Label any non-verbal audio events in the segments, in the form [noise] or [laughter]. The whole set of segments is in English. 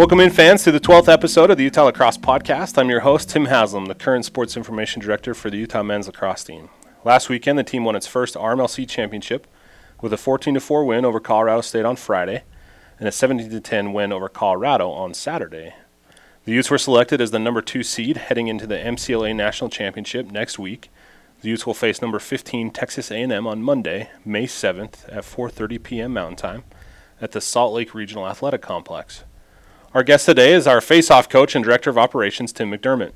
Welcome in, fans, to the 12th episode of the Utah Lacrosse Podcast. I'm your host, Tim Haslam, the current sports information director for the Utah men's lacrosse team. Last weekend, the team won its first RMLC championship with a 14 4 win over Colorado State on Friday and a 17 10 win over Colorado on Saturday. The Utes were selected as the number two seed heading into the MCLA National Championship next week. The Utes will face number 15 Texas A&M on Monday, May 7th at 4:30 p.m. Mountain Time at the Salt Lake Regional Athletic Complex. Our guest today is our face-off coach and director of operations, Tim McDermott.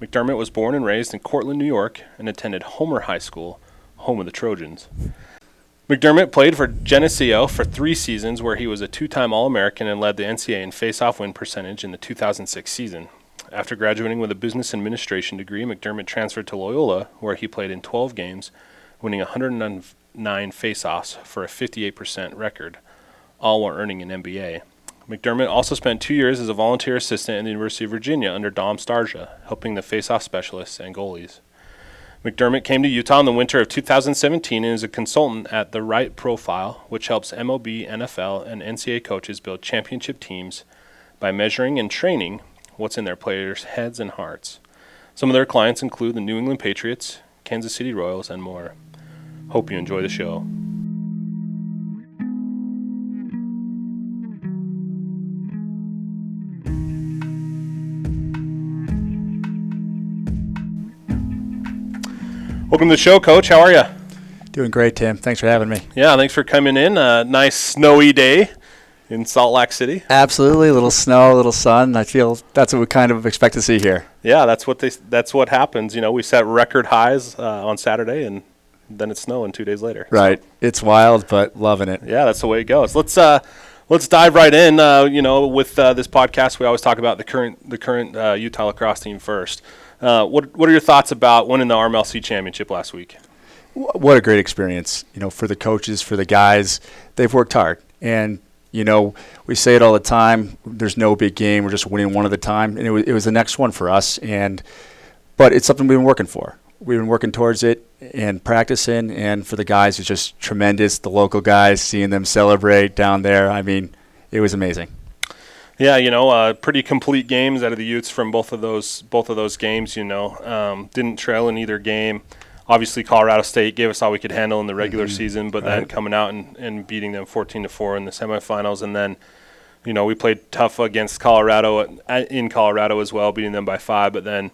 McDermott was born and raised in Cortland, New York, and attended Homer High School, home of the Trojans. McDermott played for Geneseo for three seasons, where he was a two-time All-American and led the NCAA in face-off win percentage in the 2006 season. After graduating with a business administration degree, McDermott transferred to Loyola, where he played in 12 games, winning 109 face-offs for a 58% record, all while earning an MBA. McDermott also spent two years as a volunteer assistant at the University of Virginia under Dom Starsia, helping the faceoff specialists and goalies. McDermott came to Utah in the winter of 2017 and is a consultant at The Right Profile, which helps MLB, NFL, and NCAA coaches build championship teams by measuring and training what's in their players' heads and hearts. Some of their clients include the New England Patriots, Kansas City Royals, and more. Hope you enjoy the show. Welcome to the show, Coach. How are you? Doing great, Tim. Thanks for having me. Yeah, thanks for coming in. A nice snowy day in Salt Lake City. Absolutely, a little snow, a little sun. I feel that's what we kind of expect to see here. Yeah, that's what they. That's what happens. You know, we set record highs uh, on Saturday, and then it's snowing two days later. Right. So. It's wild, but loving it. Yeah, that's the way it goes. Let's uh, let's dive right in. Uh, you know, with uh, this podcast, we always talk about the current the current uh, Utah lacrosse team first. Uh, what what are your thoughts about winning the RMLC championship last week? What a great experience, you know, for the coaches, for the guys. They've worked hard, and you know, we say it all the time. There's no big game. We're just winning one at a time, and it was, it was the next one for us. And but it's something we've been working for. We've been working towards it and practicing. And for the guys, it's just tremendous. The local guys, seeing them celebrate down there. I mean, it was amazing. Yeah, you know, uh, pretty complete games out of the Utes from both of those both of those games. You know, um, didn't trail in either game. Obviously, Colorado State gave us all we could handle in the regular mm-hmm. season, but right. then coming out and, and beating them 14 to four in the semifinals, and then, you know, we played tough against Colorado in Colorado as well, beating them by five, but then.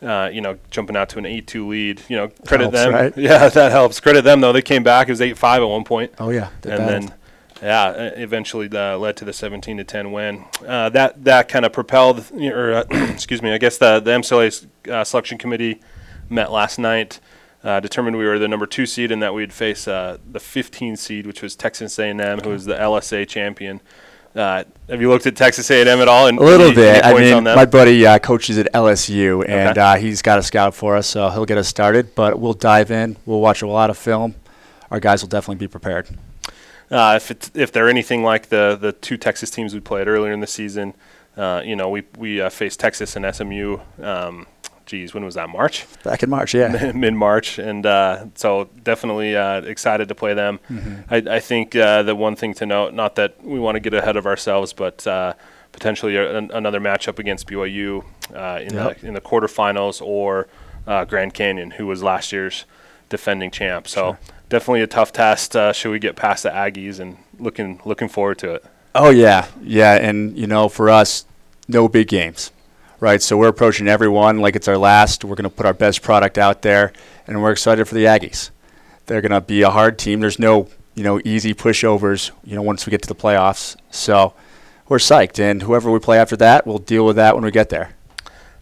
Uh, you know, jumping out to an 8-2 lead. You know, credit helps, them. Right? [laughs] Yeah, that helps. Credit them though. They came back. It was 8-5 at one point. Oh yeah, and then yeah, eventually uh, led to the 17 to 10 win. Uh, that that kind of propelled, or uh, [clears throat] excuse me, I guess the the MCLA uh, selection committee met last night, uh, determined we were the number two seed and that we'd face uh, the 15 seed, which was Texas A&M, who was the LSA champion. have you looked at Texas A&M at all? And a little any, bit. Any I mean, my buddy coaches at LSU, and okay. he's got a scout for us, so he'll get us started. But we'll dive in. We'll watch a lot of film. Our guys will definitely be prepared. Uh, if it's, if they're anything like the the two Texas teams we played earlier in the season, uh, you know, we we uh, faced Texas and SMU. Um, geez, when was that? March. Back in March, yeah. [laughs] Mid March, and uh, so definitely uh, excited to play them. Mm-hmm. I, I, think uh, the one thing to note, not that we want to get ahead of ourselves, but potentially a, an, another matchup against BYU in yep. the in the quarterfinals or Grand Canyon, who was last year's defending champ. So. Sure definitely a tough test. Uh, should we get past the Aggies and looking looking forward to it? Oh yeah, yeah, and you know for us, no big games, right? So we're approaching everyone like it's our last. We're going to put our best product out there, and we're excited for the Aggies. They're going to be a hard team. There's no you know easy pushovers. You know once we get to the playoffs, so we're psyched. And whoever we play after that, we'll deal with that when we get there.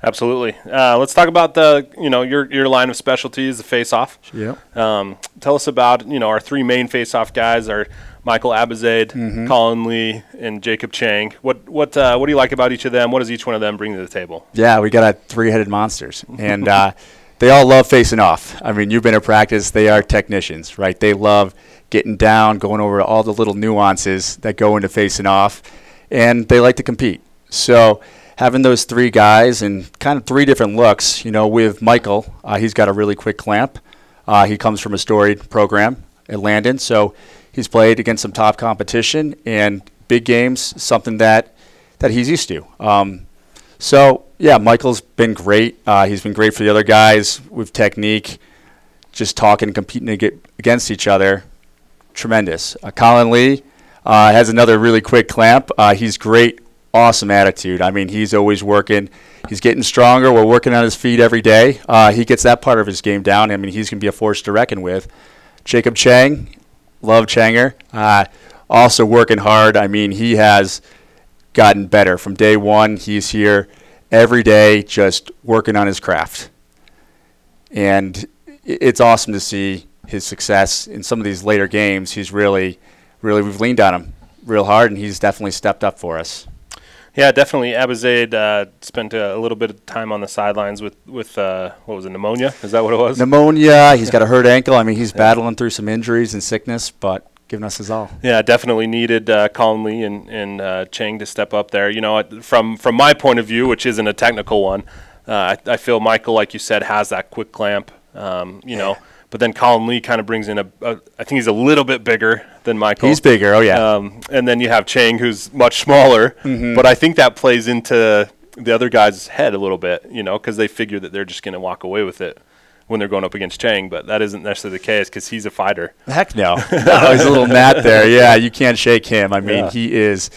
Absolutely. Uh, let's talk about the you know your your line of specialties, the face-off. Yeah. Um, tell us about you know our three main face-off guys are Michael Abizaid, mm-hmm. Colin Lee, and Jacob Chang. What what uh, what do you like about each of them? What does each one of them bring to the table? Yeah, we got a three-headed monsters, and uh, they all love facing off. I mean, you've been at practice; they are technicians, right? They love getting down, going over all the little nuances that go into facing off, and they like to compete. So having those three guys and kind of three different looks. You know, with Michael, uh, he's got a really quick clamp. Uh, he comes from a storied program at Landon, so he's played against some top competition and big games. Something that that he's used to. Um, so yeah, Michael's been great. Uh, he's been great for the other guys with technique, just talking, competing against each other. Tremendous. Uh, Colin Lee uh, has another really quick clamp. Uh, he's great, awesome attitude. I mean, he's always working. He's getting stronger. We're working on his feet every day. Uh, he gets that part of his game down. I mean, he's going to be a force to reckon with. Jacob Chang, love Changer. Uh, also working hard. I mean, he has gotten better from day one. He's here every day, just working on his craft, and it's awesome to see his success in some of these later games. He's really, really we've leaned on him real hard, and he's definitely stepped up for us. Yeah, definitely. Abizaid uh, spent a, little bit of time on the sidelines with with uh, what was it, pneumonia? Is that what it was? Pneumonia. He's got a hurt ankle. I mean, he's yeah. battling through some injuries and sickness, but giving us his all. Yeah, definitely needed uh, Colin Lee and, and uh, Chang to step up there. You know, from from my point of view, which isn't a technical one, uh, I, I, feel Michael, like you said, has that quick clamp. Um, you know, but then Colin Lee kind of brings in a, a. I think he's a little bit bigger than Michael. He's bigger. Oh yeah. Um, and then you have Chang, who's much smaller. Mm-hmm. But I think that plays into the other guy's head a little bit. You know, because they figure that they're just going to walk away with it when they're going up against Chang, but that isn't necessarily the case because he's a fighter. Heck no. [laughs] no. He's a little mat there. Yeah, you can't shake him. I mean, yeah. he is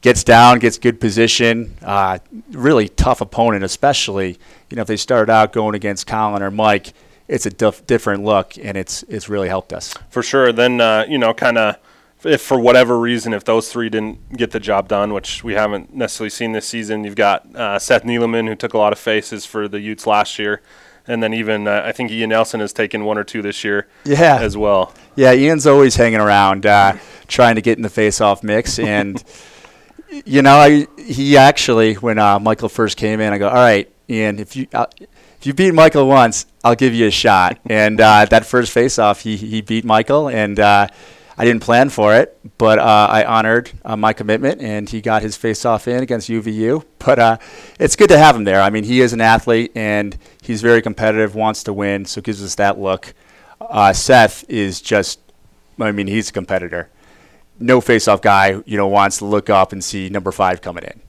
gets down, gets good position. Uh, really tough opponent, especially you know if they start out going against Colin or Mike it's a diff- different look, and it's it's really helped us for sure. Then uh, you know, kind of if for whatever reason, if those three didn't get the job done, which we haven't necessarily seen this season, you've got uh, Seth Neeleman who took a lot of faces for the Utes last year, and then even uh, I think Ian Nelson has taken one or two this year, yeah, as well. Yeah, Ian's always hanging around, uh, trying to get in the face-off mix, [laughs] and you know, I, he actually when uh, Michael first came in, I go, all right, Ian, if you uh, if you beat Michael once, I'll give you a shot. [laughs] And uh, that first face-off, he he beat Michael, and uh, I didn't plan for it, but uh, I honored uh, my commitment, and he got his face-off in against UVU. But uh, it's good to have him there. I mean, he is an athlete, and he's very competitive, wants to win, so gives us that look. Uh, Seth is just, I mean, he's a competitor. No face-off guy, you know, wants to look up and see number five coming in,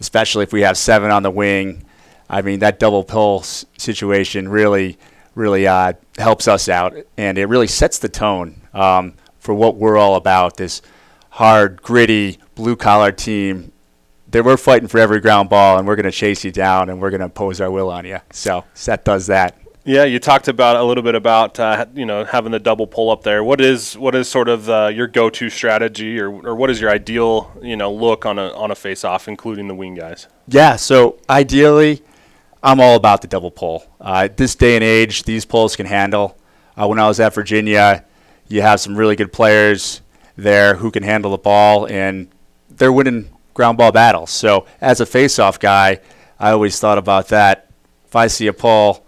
especially if we have seven on the wing I mean, that double pulse situation really, really uh, helps us out, and it really sets the tone um, for what we're all about. This hard, gritty, blue collar team. That we're fighting for every ground ball, and we're going to chase you down, and we're going to impose our will on you. So Seth does that. Yeah, you talked about a little bit about uh, you know having the double pull up there. What is what is sort of uh, your go to strategy, or, or what is your ideal you know look on a on a face off, including the wing guys? Yeah, so ideally, I'm all about the double pull. Uh, this day and age, these pulls can handle. Uh, when I was at Virginia, you have some really good players there who can handle the ball, and they're winning ground ball battles. So, as a face-off guy, I always thought about that. If I see a pull,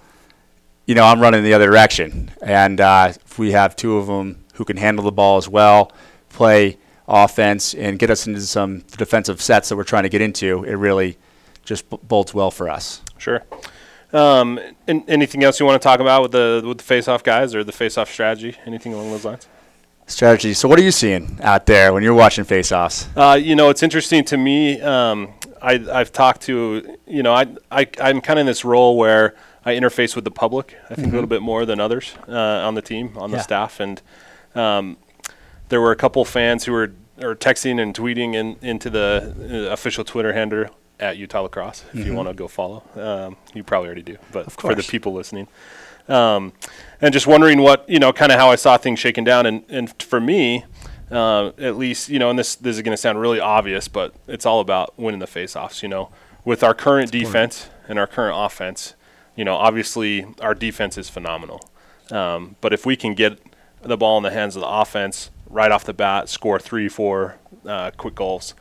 you know, I'm running the other direction. And uh, if we have two of them who can handle the ball as well, play offense, and get us into some defensive sets that we're trying to get into, it really just b- bolts well for us. Sure. Um, and anything else you want to talk about with the with the face-off guys or the face-off strategy? Anything along those lines? Strategy. So, what are you seeing out there when you're watching face-offs? Uh, you know, it's interesting to me. Um, I, I've talked to, you know, I, I I'm kind of in this role where I interface with the public. I think mm-hmm. a little bit more than others uh, on the team, on yeah. the staff, and um, there were a couple fans who were or texting and tweeting in, into the uh, official Twitter handle at Utah Lacrosse if mm-hmm. you want to go follow. Um, you probably already do, but for the people listening. Um, and just wondering what, you know, kind of how I saw things shaking down. And, and for me, uh, at least, you know, and this, this is going to sound really obvious, but it's all about winning the faceoffs, you know. With our current That's defense important. and our current offense, you know, obviously our defense is phenomenal. Um, but if we can get the ball in the hands of the offense right off the bat, score three, four uh, quick goals,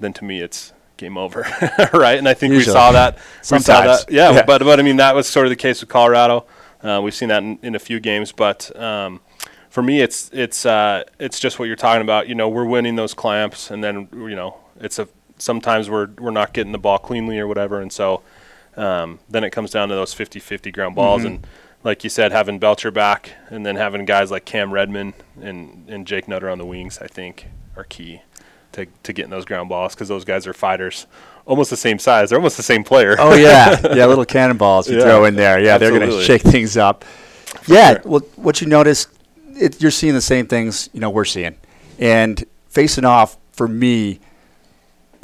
then to me it's game over, [laughs] right? And I think Usually. we saw that. Sometimes, saw that, yeah, yeah, But but I mean that was sort of the case with Colorado. Uh, we've seen that in, in, a few games, but um, for me, it's it's uh, it's just what you're talking about. You know, we're winning those clamps, and then you know, it's a sometimes we're we're not getting the ball cleanly or whatever, and so um, then it comes down to those 50-50 ground balls, mm-hmm. and like you said, having Belcher back, and then having guys like Cam Redmond and and Jake Nutter on the wings, I think, are key. To, to getting those ground balls because those guys are fighters, almost the same size. They're almost the same player. Oh yeah, [laughs] yeah, little cannonballs you Yeah, throw in there. Yeah, they're going to shake things up. yeah, sure. well, what you notice, it, you're seeing the same things you know we're seeing, and facing off for me.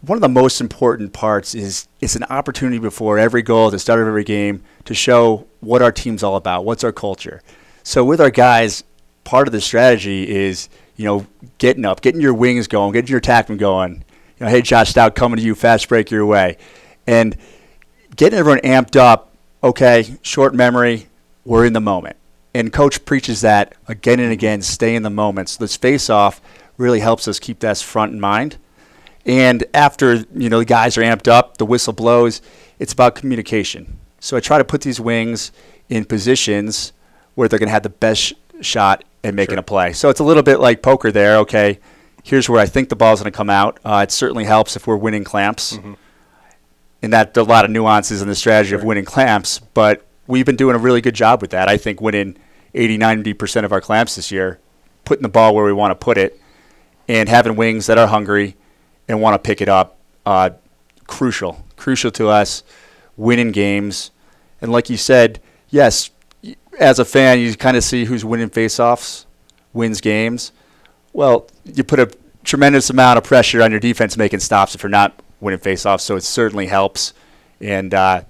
One of the most important parts is it's an opportunity before every goal, the start of every game, to show what our team's all about, what's our culture. So with our guys, part of the strategy is you know getting up, getting your wings going, getting your attackman going. You know, hey Josh Stout coming to you, fast break your way, and getting everyone amped up. Okay, short memory, we're in the moment, and coach preaches that again and again. Stay in the moment. So this face off really helps us keep that front in mind. And after you know the guys are amped up, the whistle blows. It's about communication. So I try to put these wings in positions where they're going to have the best sh- shot at making Sure. a play. So it's a little bit like poker there. Okay, here's where I think the ball's going to come out. Uh, it certainly helps if we're winning clamps, and that a lot of nuances in the strategy of winning clamps. But we've been doing a really good job with that. I think winning 80, 90 percent of our clamps this year, putting the ball where we want to put it, and having wings that are hungry and want to pick it up. Uh, crucial, crucial to us winning games. And like you said, yes, as a fan, you kind of see who's winning faceoffs, wins games. Well, you put a tremendous amount of pressure on your defense making stops if you're not winning faceoffs, so it certainly helps. And uh,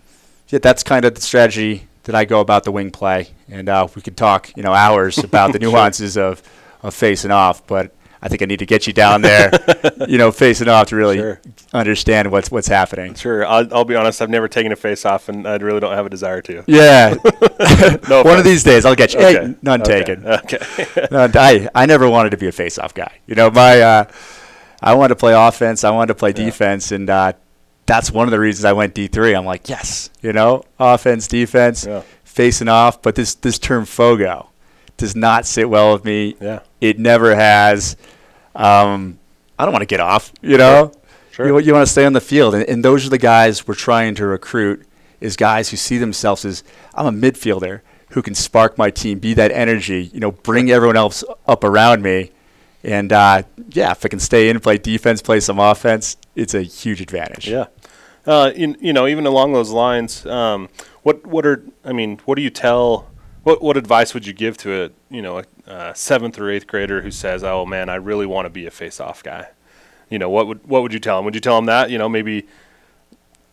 yeah, that's kind of the strategy that I go about the wing play. And uh, we could talk, you know, hours about the [laughs] nuances of, of facing off, but I think I need to get you down there, [laughs] you know, facing off to really Sure. understand what's what's happening. Sure. I'll, I'll be honest. I've never taken a face off, and I really don't have a desire to. Yeah. [laughs] No [laughs] One of these days I'll get you. Hey, none Okay. taken. Okay. No, I, I never wanted to be a face-off guy. You know, my uh, I wanted to play offense. I wanted to play Yeah. defense, and uh, that's one of the reasons I went D three. I'm like, yes, you know, offense, defense, Yeah. facing off. But this this term fogo does not sit well with me. Yeah. It never has. Um, I don't want to get off. You know, Sure. you, you want to stay on the field, and, and those are the guys we're trying to recruit. Is guys who see themselves as I'm a midfielder who can spark my team, be that energy, you know, bring everyone else up around me, and uh, yeah, if I can stay in, play defense, play some offense, it's a huge advantage. Yeah. Uh, you, you know, even along those lines, um, what what are I mean, what do you tell? What what advice would you give to a you know a, uh seventh or eighth grader who says, "Oh man, I really want to be a face-off guy"? You know, what would what would you tell him? Would you tell him that you know maybe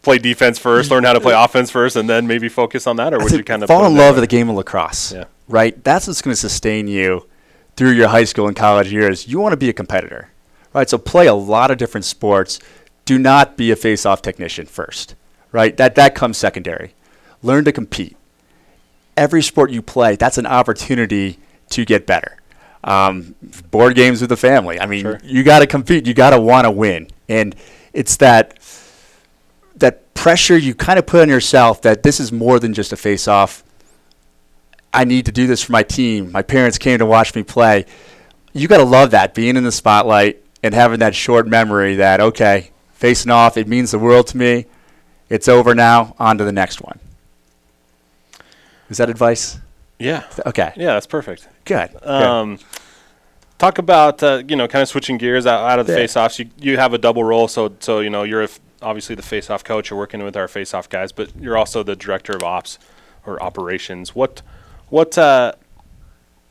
play defense first, learn how to play offense first, and then maybe focus on that, or I would you kind of fall in love with the game of lacrosse? Yeah. Right. That's what's going to sustain you through your high school and college years. You want to be a competitor, right? So play a lot of different sports. Do not be a face-off technician first, right? That that comes secondary. Learn to compete. Every sport you play, that's an opportunity to get better. Um, board games with the family. I mean, Sure. you got to compete. You got to want to win, and it's that that pressure you kind of put on yourself that this is more than just a face off. I need to do this for my team. My parents came to watch me play. You got to love that being in the spotlight and having that short memory that okay, facing off, it means the world to me. It's over now. On to the next one. Is that advice? Yeah. Okay, Yeah, that's perfect. Good. good. Um, talk about uh, you know kind of switching gears out, out of the Yeah. face-offs. You you have a double role, so so you know you're f obviously the face-off coach. You're working with our face-off guys, but you're also the director of ops or operations. What what uh,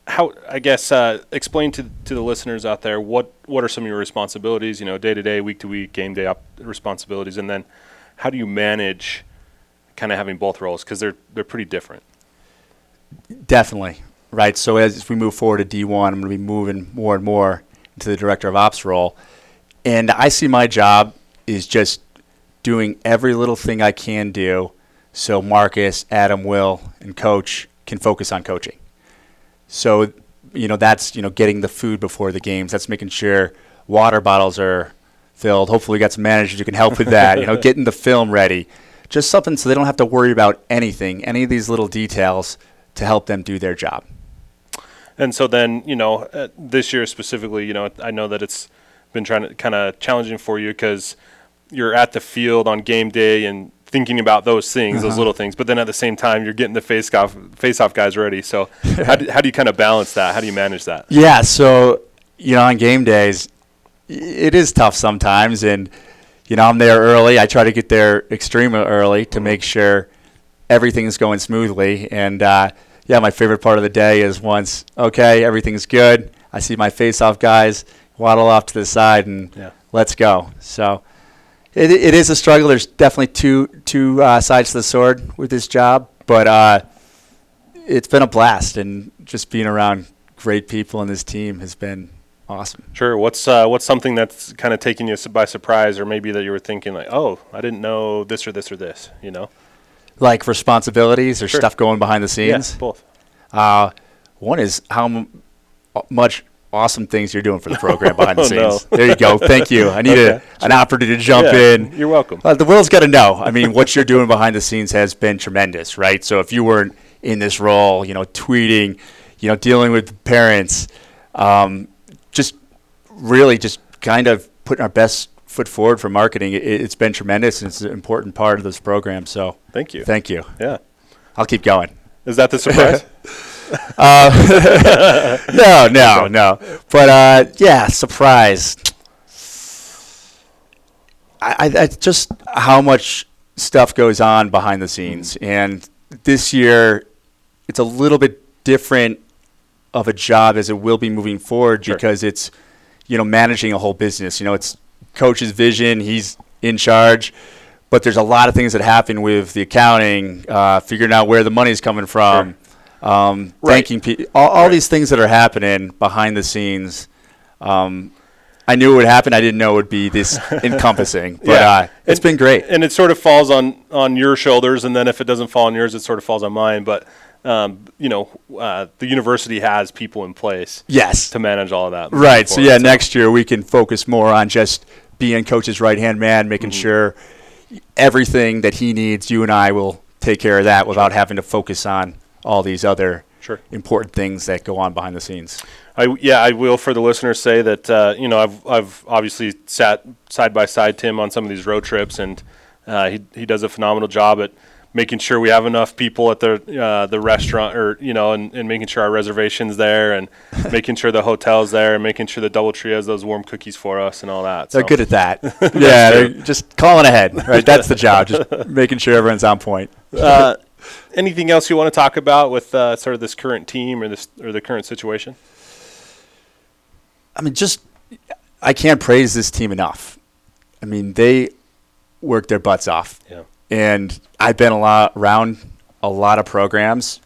how I guess uh, explain to to the listeners out there what what are some of your responsibilities? You know, day to day, week to week, game day op- responsibilities, and then how do you manage kind of having both roles because they're they're pretty different. Definitely. Right. So as we move forward to D1, I'm going to be moving more and more into the director of ops role. And I see my job is just doing every little thing I can do so Marcus, Adam, Will, and coach can focus on coaching. So, you know, that's, you know, getting the food before the games. That's making sure water bottles are filled. Hopefully, we got some managers who can help with that. you know, [laughs] getting the film ready. Just something so they don't have to worry about anything, any of these little details to help them do their job. And so then, you know, uh, this year specifically, you know, I know that it's been trying to kind of challenging for you because you're at the field on game day and thinking about those things, those little things. But then at the same time, you're getting the face off face off guys ready. So [laughs] how do, how do you kind of balance that? How do you manage that? Yeah, so you know, on game days, it is tough sometimes, and you know I'm there early. I try to get there extremely early to make sure everything's going smoothly. And uh, yeah, my favorite part of the day is once okay, everything's good. I see my face-off guys waddle off to the side and Yeah. let's go. So it, it is a struggle. There's definitely two two uh, sides to the sword with this job, but uh, it's been a blast, and just being around great people in this team has been awesome. Sure. What's uh, what's something that's kind of taken you by surprise, or maybe that you were thinking like, oh, I didn't know this or this or this. You know? Like responsibilities or Sure. stuff going behind the scenes. Yeah, both. Uh, one is how m- much awesome things you're doing for the program behind the [laughs] Oh, no. scenes. There you go. Thank you. I need Okay. a, an opportunity to jump Yeah, in. You're welcome. Uh, the world's got to know. I mean, what you're doing behind the scenes has been tremendous, right? So if you weren't in this role, you know, tweeting, you know, dealing with parents, um, just really just kind of putting our best foot forward for marketing, it, it's been tremendous. And it's an important part of this program. So Thank you. thank you. yeah. I'll keep going. Is that the surprise? [laughs] [laughs] [laughs] no, no, no. But uh, yeah, surprise. I, I, just how much stuff goes on behind the scenes, and this year it's a little bit different of a job as it will be moving forward Sure. because it's you know managing a whole business. You know, it's coach's vision; he's in charge. But there's a lot of things that happen with the accounting, uh, figuring out where the money's coming from, um, Right. thanking people, all, all Right. these things that are happening behind the scenes. Um, I knew it would happen. I didn't know it would be this [laughs] encompassing, but Yeah. uh, it's And- been great. and it sort of falls on on your shoulders, and then if it doesn't fall on yours, it sort of falls on mine. But um, you know, uh, the university has people in place Yes, to manage all of that. right. So yeah, next year we can focus more on just being coach's right hand man, making Mm-hmm. sure everything that he needs, you and I will take care of that without having to focus on all these other Sure. important things that go on behind the scenes. I yeah, I will for the listeners say that uh, you know I've I've obviously sat side by side Tim on some of these road trips, and uh, he he does a phenomenal job at making sure we have enough people at the uh, the restaurant, or you know, and, and making sure our reservations there, and [laughs] making sure the hotel's there, and making sure the DoubleTree has those warm cookies for us and all that. They're so. good at that. [laughs] yeah, they're just calling ahead. Right, that's the job. Just [laughs] making sure everyone's on point. uh, anything else you want to talk about with uh, sort of this current team or this or the current situation? I mean, just I can't praise this team enough. I mean, they work their butts off, Yeah. And I've been a lot around a lot of programs,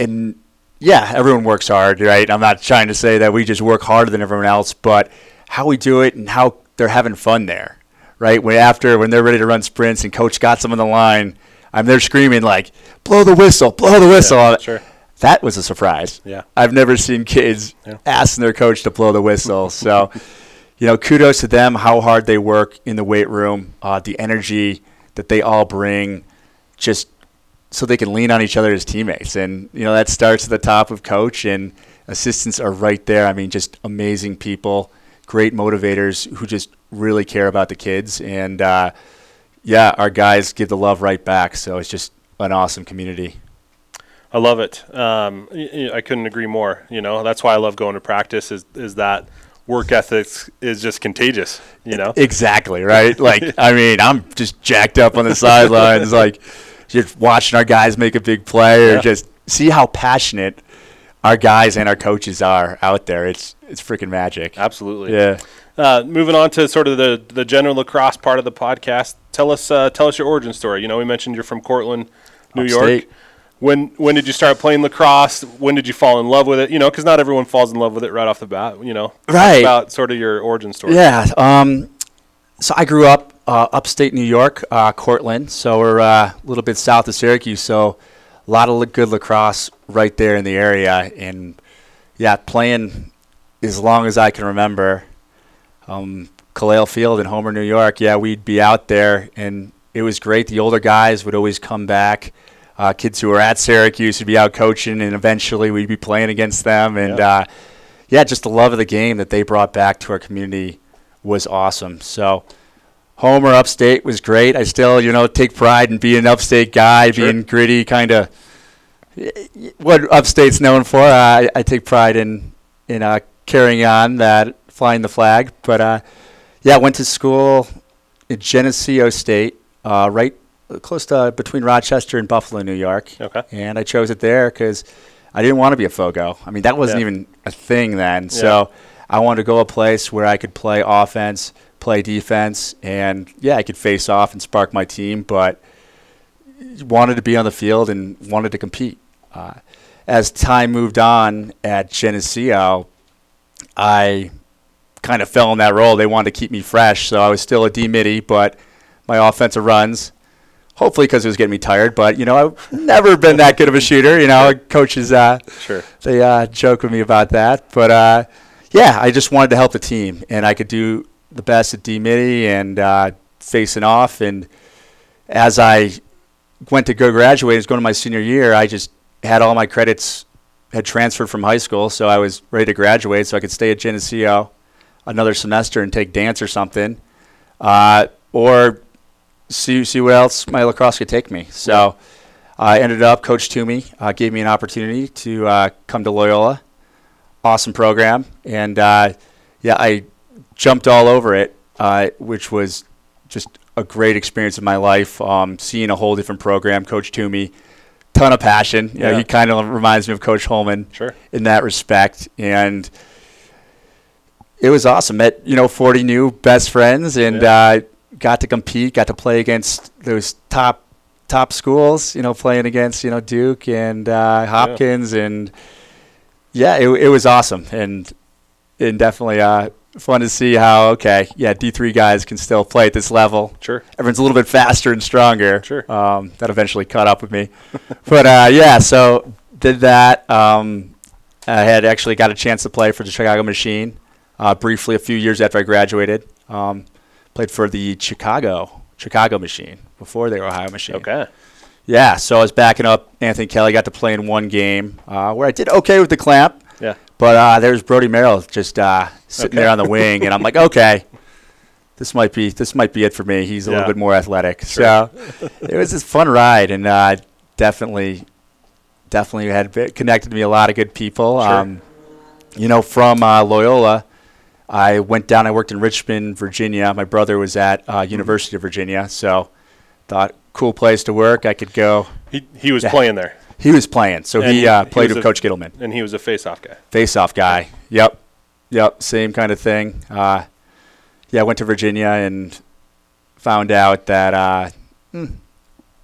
and yeah, everyone works hard, right? I'm not trying to say that we just work harder than everyone else, but how we do it and how they're having fun there, right? When after when they're ready to run sprints and coach got some on the line, I'm there screaming like, "Blow the whistle! Blow the whistle!" sure. That was a surprise. Yeah. I've never seen kids Yeah. asking their coach to blow the whistle. So, [laughs] you know, kudos to them, how hard they work in the weight room, uh, the energy that they all bring, just so they can lean on each other as teammates. And, you know, that starts at the top of coach, and assistants are right there. I mean, just amazing people, great motivators who just really care about the kids. And, uh, yeah, our guys give the love right back. So it's just an awesome community. I love it. Um, I couldn't agree more. You know, that's why I love going to practice. Is is that work ethics is just contagious. You know, Exactly, [laughs] right? Like, I mean, I'm just jacked up on the sidelines, [laughs] like just watching our guys make a big play or Yeah. just see how passionate our guys and our coaches are out there. It's it's freaking magic. absolutely. Yeah. Uh, moving on to sort of the the general lacrosse part of the podcast. Tell us uh, tell us your origin story. You know, we mentioned you're from Cortland, New York. When when did you start playing lacrosse? When did you fall in love with it? You know, because not everyone falls in love with it right off the bat. You know, Right. about sort of your origin story. Yeah. Um, so I grew up uh, upstate New York, uh, Cortland. So we're uh, a little bit south of Syracuse. So a lot of good lacrosse right there in the area. And yeah, playing as long as I can remember. Um, Kalale Field in Homer, New York. Yeah, we'd be out there, and it was great. The older guys would always come back. Uh, kids who were at Syracuse would be out coaching, and eventually we'd be playing against them. And Yeah. uh, yeah, just the love of the game that they brought back to our community was awesome. So, Homer upstate was great. I still, you know, take pride in being an upstate guy, Sure. being gritty, kind of what upstate's known for. I, I take pride in in uh, carrying on that flying the flag. But uh, yeah, went to school at Geneseo State, uh, right close to between Rochester and Buffalo, New York. Okay. And I chose it there because I didn't want to be a Fogo. I mean, that wasn't Yeah. even a thing then. So I wanted to go a place where I could play offense, play defense, and yeah, I could face off and spark my team, but wanted to be on the field and wanted to compete. Uh, as time moved on at Geneseo, I kind of fell in that role. They wanted to keep me fresh, so I was still a D midi, but my offensive runs, hopefully because it was getting me tired. But you know, I've never been that good of a shooter. You know, coaches uh, Sure. they uh, joke with me about that, but uh, yeah, I just wanted to help the team, and I could do the best at D midi and uh, facing off. And as I went to go graduate, was going to my senior year, I just had all my credits had transferred from high school, so I was ready to graduate, so I could stay at Geneseo another semester and take dance or something, uh, or see see what else my lacrosse could take me. So I ended up Coach Toomey uh, gave me an opportunity to uh, come to Loyola. Awesome program, and uh, yeah, I jumped all over it, uh, which was just a great experience in my life. Um, seeing a whole different program, Coach Toomey, ton of passion. You know, Yeah. he kind of reminds me of Coach Holman Sure. in that respect, and it was awesome. Met you know 40 new best friends, and Yeah. Got to compete, got to play against those top top schools. You know, playing against you know Duke and uh, Hopkins, and yeah, it, it was awesome, and and definitely uh, fun to see how okay, yeah, D3 guys can still play at this level. Sure. Everyone's a little bit faster and stronger. Sure. Um, that eventually caught up with me, [laughs] but uh, yeah, so did that. Um, I had actually got a chance to play for the Chicago Machine uh, briefly a few years after I graduated. Um, played for the Chicago Chicago Machine before the Ohio Machine. Okay. Yeah, so I was backing up Anthony Kelly. Got to play in one game uh, where I did okay with the clamp, Yeah. but uh, there's Brody Merrill just uh, sitting Okay. there on the wing, and I'm like, [laughs] okay, this might be this might be it for me. He's a Yeah. little bit more athletic, Sure. so it was this fun ride, and uh, definitely, definitely had connected me a lot of good people. Sure. Um, you know, from uh, Loyola, I went down. I worked in Richmond, Virginia. My brother was at uh, University of Virginia, so thought cool place to work. I could go. He he was Yeah. playing there, He was playing, so And he he- uh, played was with a- Coach Ghitelman. and he was a face-off guy. Face-off guy. Yep, yep, same kind of thing. Uh, yeah, I went to Virginia and found out that uh, hmm,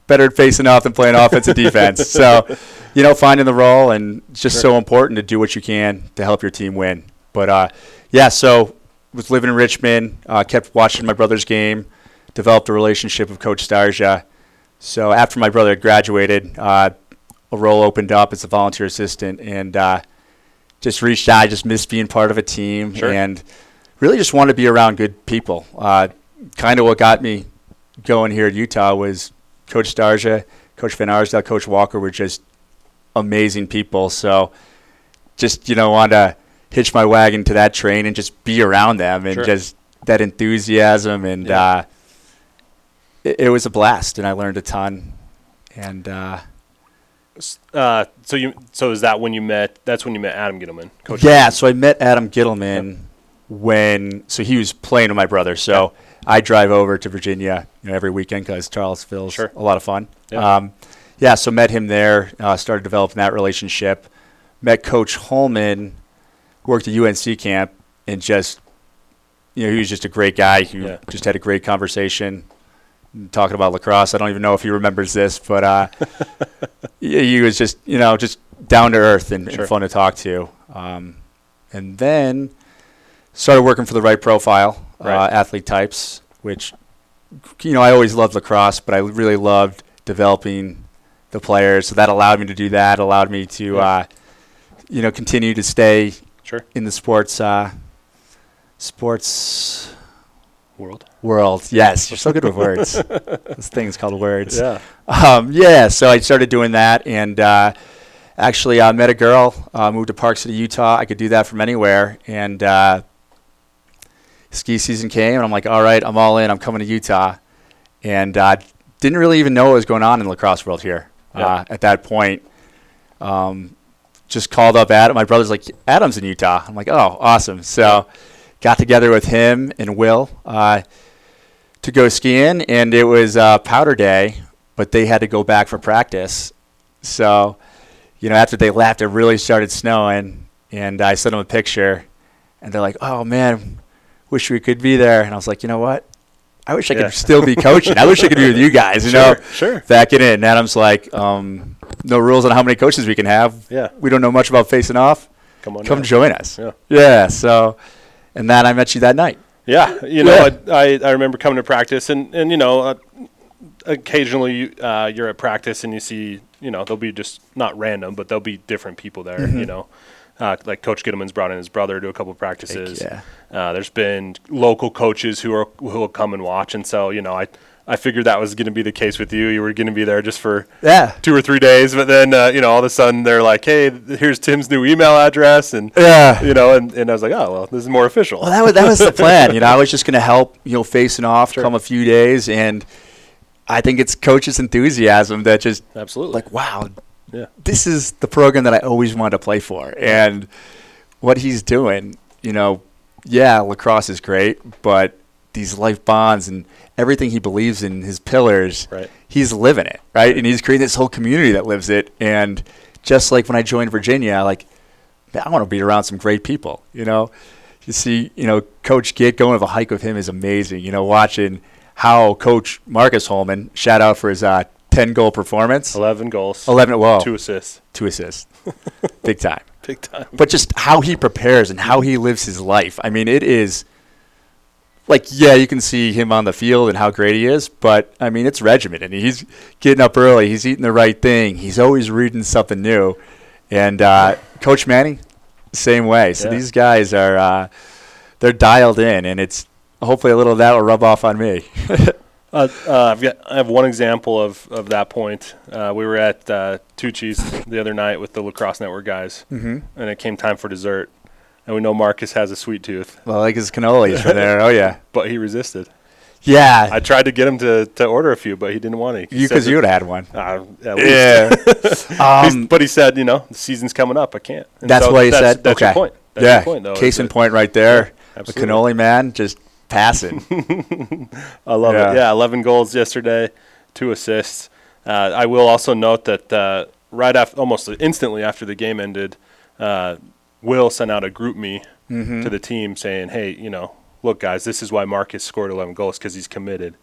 better at facing off than playing offensive [laughs] defense. So, you know, finding the role and just Sure. so important to do what you can to help your team win. But uh, yeah, so was living in Richmond, uh, kept watching my brother's game, developed a relationship with Coach Starsia. So after my brother had graduated, uh, a role opened up as a volunteer assistant, and uh, just reached out. I just missed being part of a team, Sure. and really just wanted to be around good people. Uh, kind of what got me going here at Utah was Coach Starsia, Coach Van Arsdale, Coach Walker were just amazing people. So just you know wanted to hitch my wagon to that train and just be around them and Sure. just that enthusiasm and Yeah. uh, it, it was a blast and I learned a ton. And uh, Uh, so you so is that when you met? That's when you met Adam Ghitelman, coach. Yeah, so I met Adam Ghitelman when so he was playing with my brother. So I drive over to Virginia you know, every weekend because Charlottesville's Sure. a lot of fun. Yeah. Um, yeah, so met him there. Uh, started developing that relationship. Met Coach Holman. Worked at UNC camp and just you know he was just a great guy. He Yeah. just had a great conversation. Talking about lacrosse, I don't even know if he remembers this, but uh, [laughs] he he was just you know just down to earth and, Sure. and fun to talk to. Um, and then started working for the right profile Right. uh, athlete types, which you know I always loved lacrosse, but I really loved developing the players. So that allowed me to do that. Allowed me to Yeah. uh, you know continue to stay Sure. in the sports uh, sports World. world. Yes, you're so good with words. [laughs] this thing's called words. Yeah. Um, yeah, so I started doing that, and uh, actually I met a girl, uh, moved to Park City, Utah. I could do that from anywhere, and uh, ski season came, and I'm like, all right, I'm all in. I'm coming to Utah, and uh, didn't really even know what was going on in the lacrosse world here uh, at that point. Um, just called up Adam. My brother's like, Adam's in Utah. I'm like, oh, awesome. So got together with him and Will uh, to go skiing, and it was uh, powder day, but they had to go back for practice. So, you know, after they left, it really started snowing, and I sent them a picture, and they're like, "Oh man, wish we could be there." And I was like, "You know what? I wish I Yeah. could still be coaching. I wish I could be with you guys. You Sure, know, sure. back it in." And Adam's like, um, "No rules on how many coaches we can have. Yeah. we don't know much about facing off. Come on. Come down. join us." Yeah. Yeah. So, and then I met you that night. Yeah, you know, Yeah. I, I I remember coming to practice, and and you know, uh, occasionally you, uh, you're at practice and you see, you know, there'll be just not random, but there'll be different people there. Mm-hmm. You know, uh, like Coach Ghitelman's brought in his brother to a couple of practices. yeah. Uh, there's been local coaches who are who will come and watch, and so you know, I I figured that was going to be the case with you. You were going to be there just for Yeah. two or three days, but then uh, you know, all of a sudden they're like, hey, here's Tim's new email address, and Yeah. you know, and, and I was like, oh well, this is more official. Well, that was that was the plan. [laughs] You know, I was just going to help. You know, facing off, Sure. come a few days, and I think it's coaches' enthusiasm that just Absolutely. like, wow, yeah. this is the program that I always wanted to play for, and what he's doing. You know, yeah, lacrosse is great, but these life bonds and everything he believes in, his pillars, Right. he's living it, right? And he's creating this whole community that lives it. And just like when I joined Virginia, like, man, I want to be around some great people, you know? You see, you know, Coach Git going of a hike with him is amazing. You know, watching how Coach Marcus Holman, shout out for his uh, 10 goal performance, 11 goals, 11, well, two assists. two assists, [laughs] big time. [laughs] Big time. But just how he prepares and how he lives his life. I mean, it is like, yeah, you can see him on the field and how great he is, but I mean, it's regimented. He's getting up early, he's eating the right thing, he's always reading something new. And uh, Coach Manny, same way. So Yeah. these guys are uh, they're dialed in, and it's hopefully a little of that will rub off on me. [laughs] Uh, uh, I've got, I have one example of, of that point. Uh, we were at uh, Tucci's the other night with the Lacrosse Network guys, mm-hmm. and it came time for dessert. And we know Marcus has a sweet tooth, Well, like his cannolis from there. Oh yeah, [laughs] but he resisted. yeah. I tried to get him to, to order a few, but he didn't want any. He you because you would have had one. Uh, at least. Yeah. [laughs] [laughs] Um, but he said, you know, the season's coming up. I can't. And That's so what he that's, said. That's okay. your point. That's yeah. your point, though. Case in that- point, right there. the absolutely. cannoli man just passing. [laughs] I love Yeah. it. Yeah, 11 goals yesterday, two assists. Uh, I will also note that uh, right after, almost instantly after the game ended, uh, Will sent out a GroupMe Mm-hmm. to the team saying, "Hey, you know, look, guys, this is why Marcus scored 11 goals because he's committed,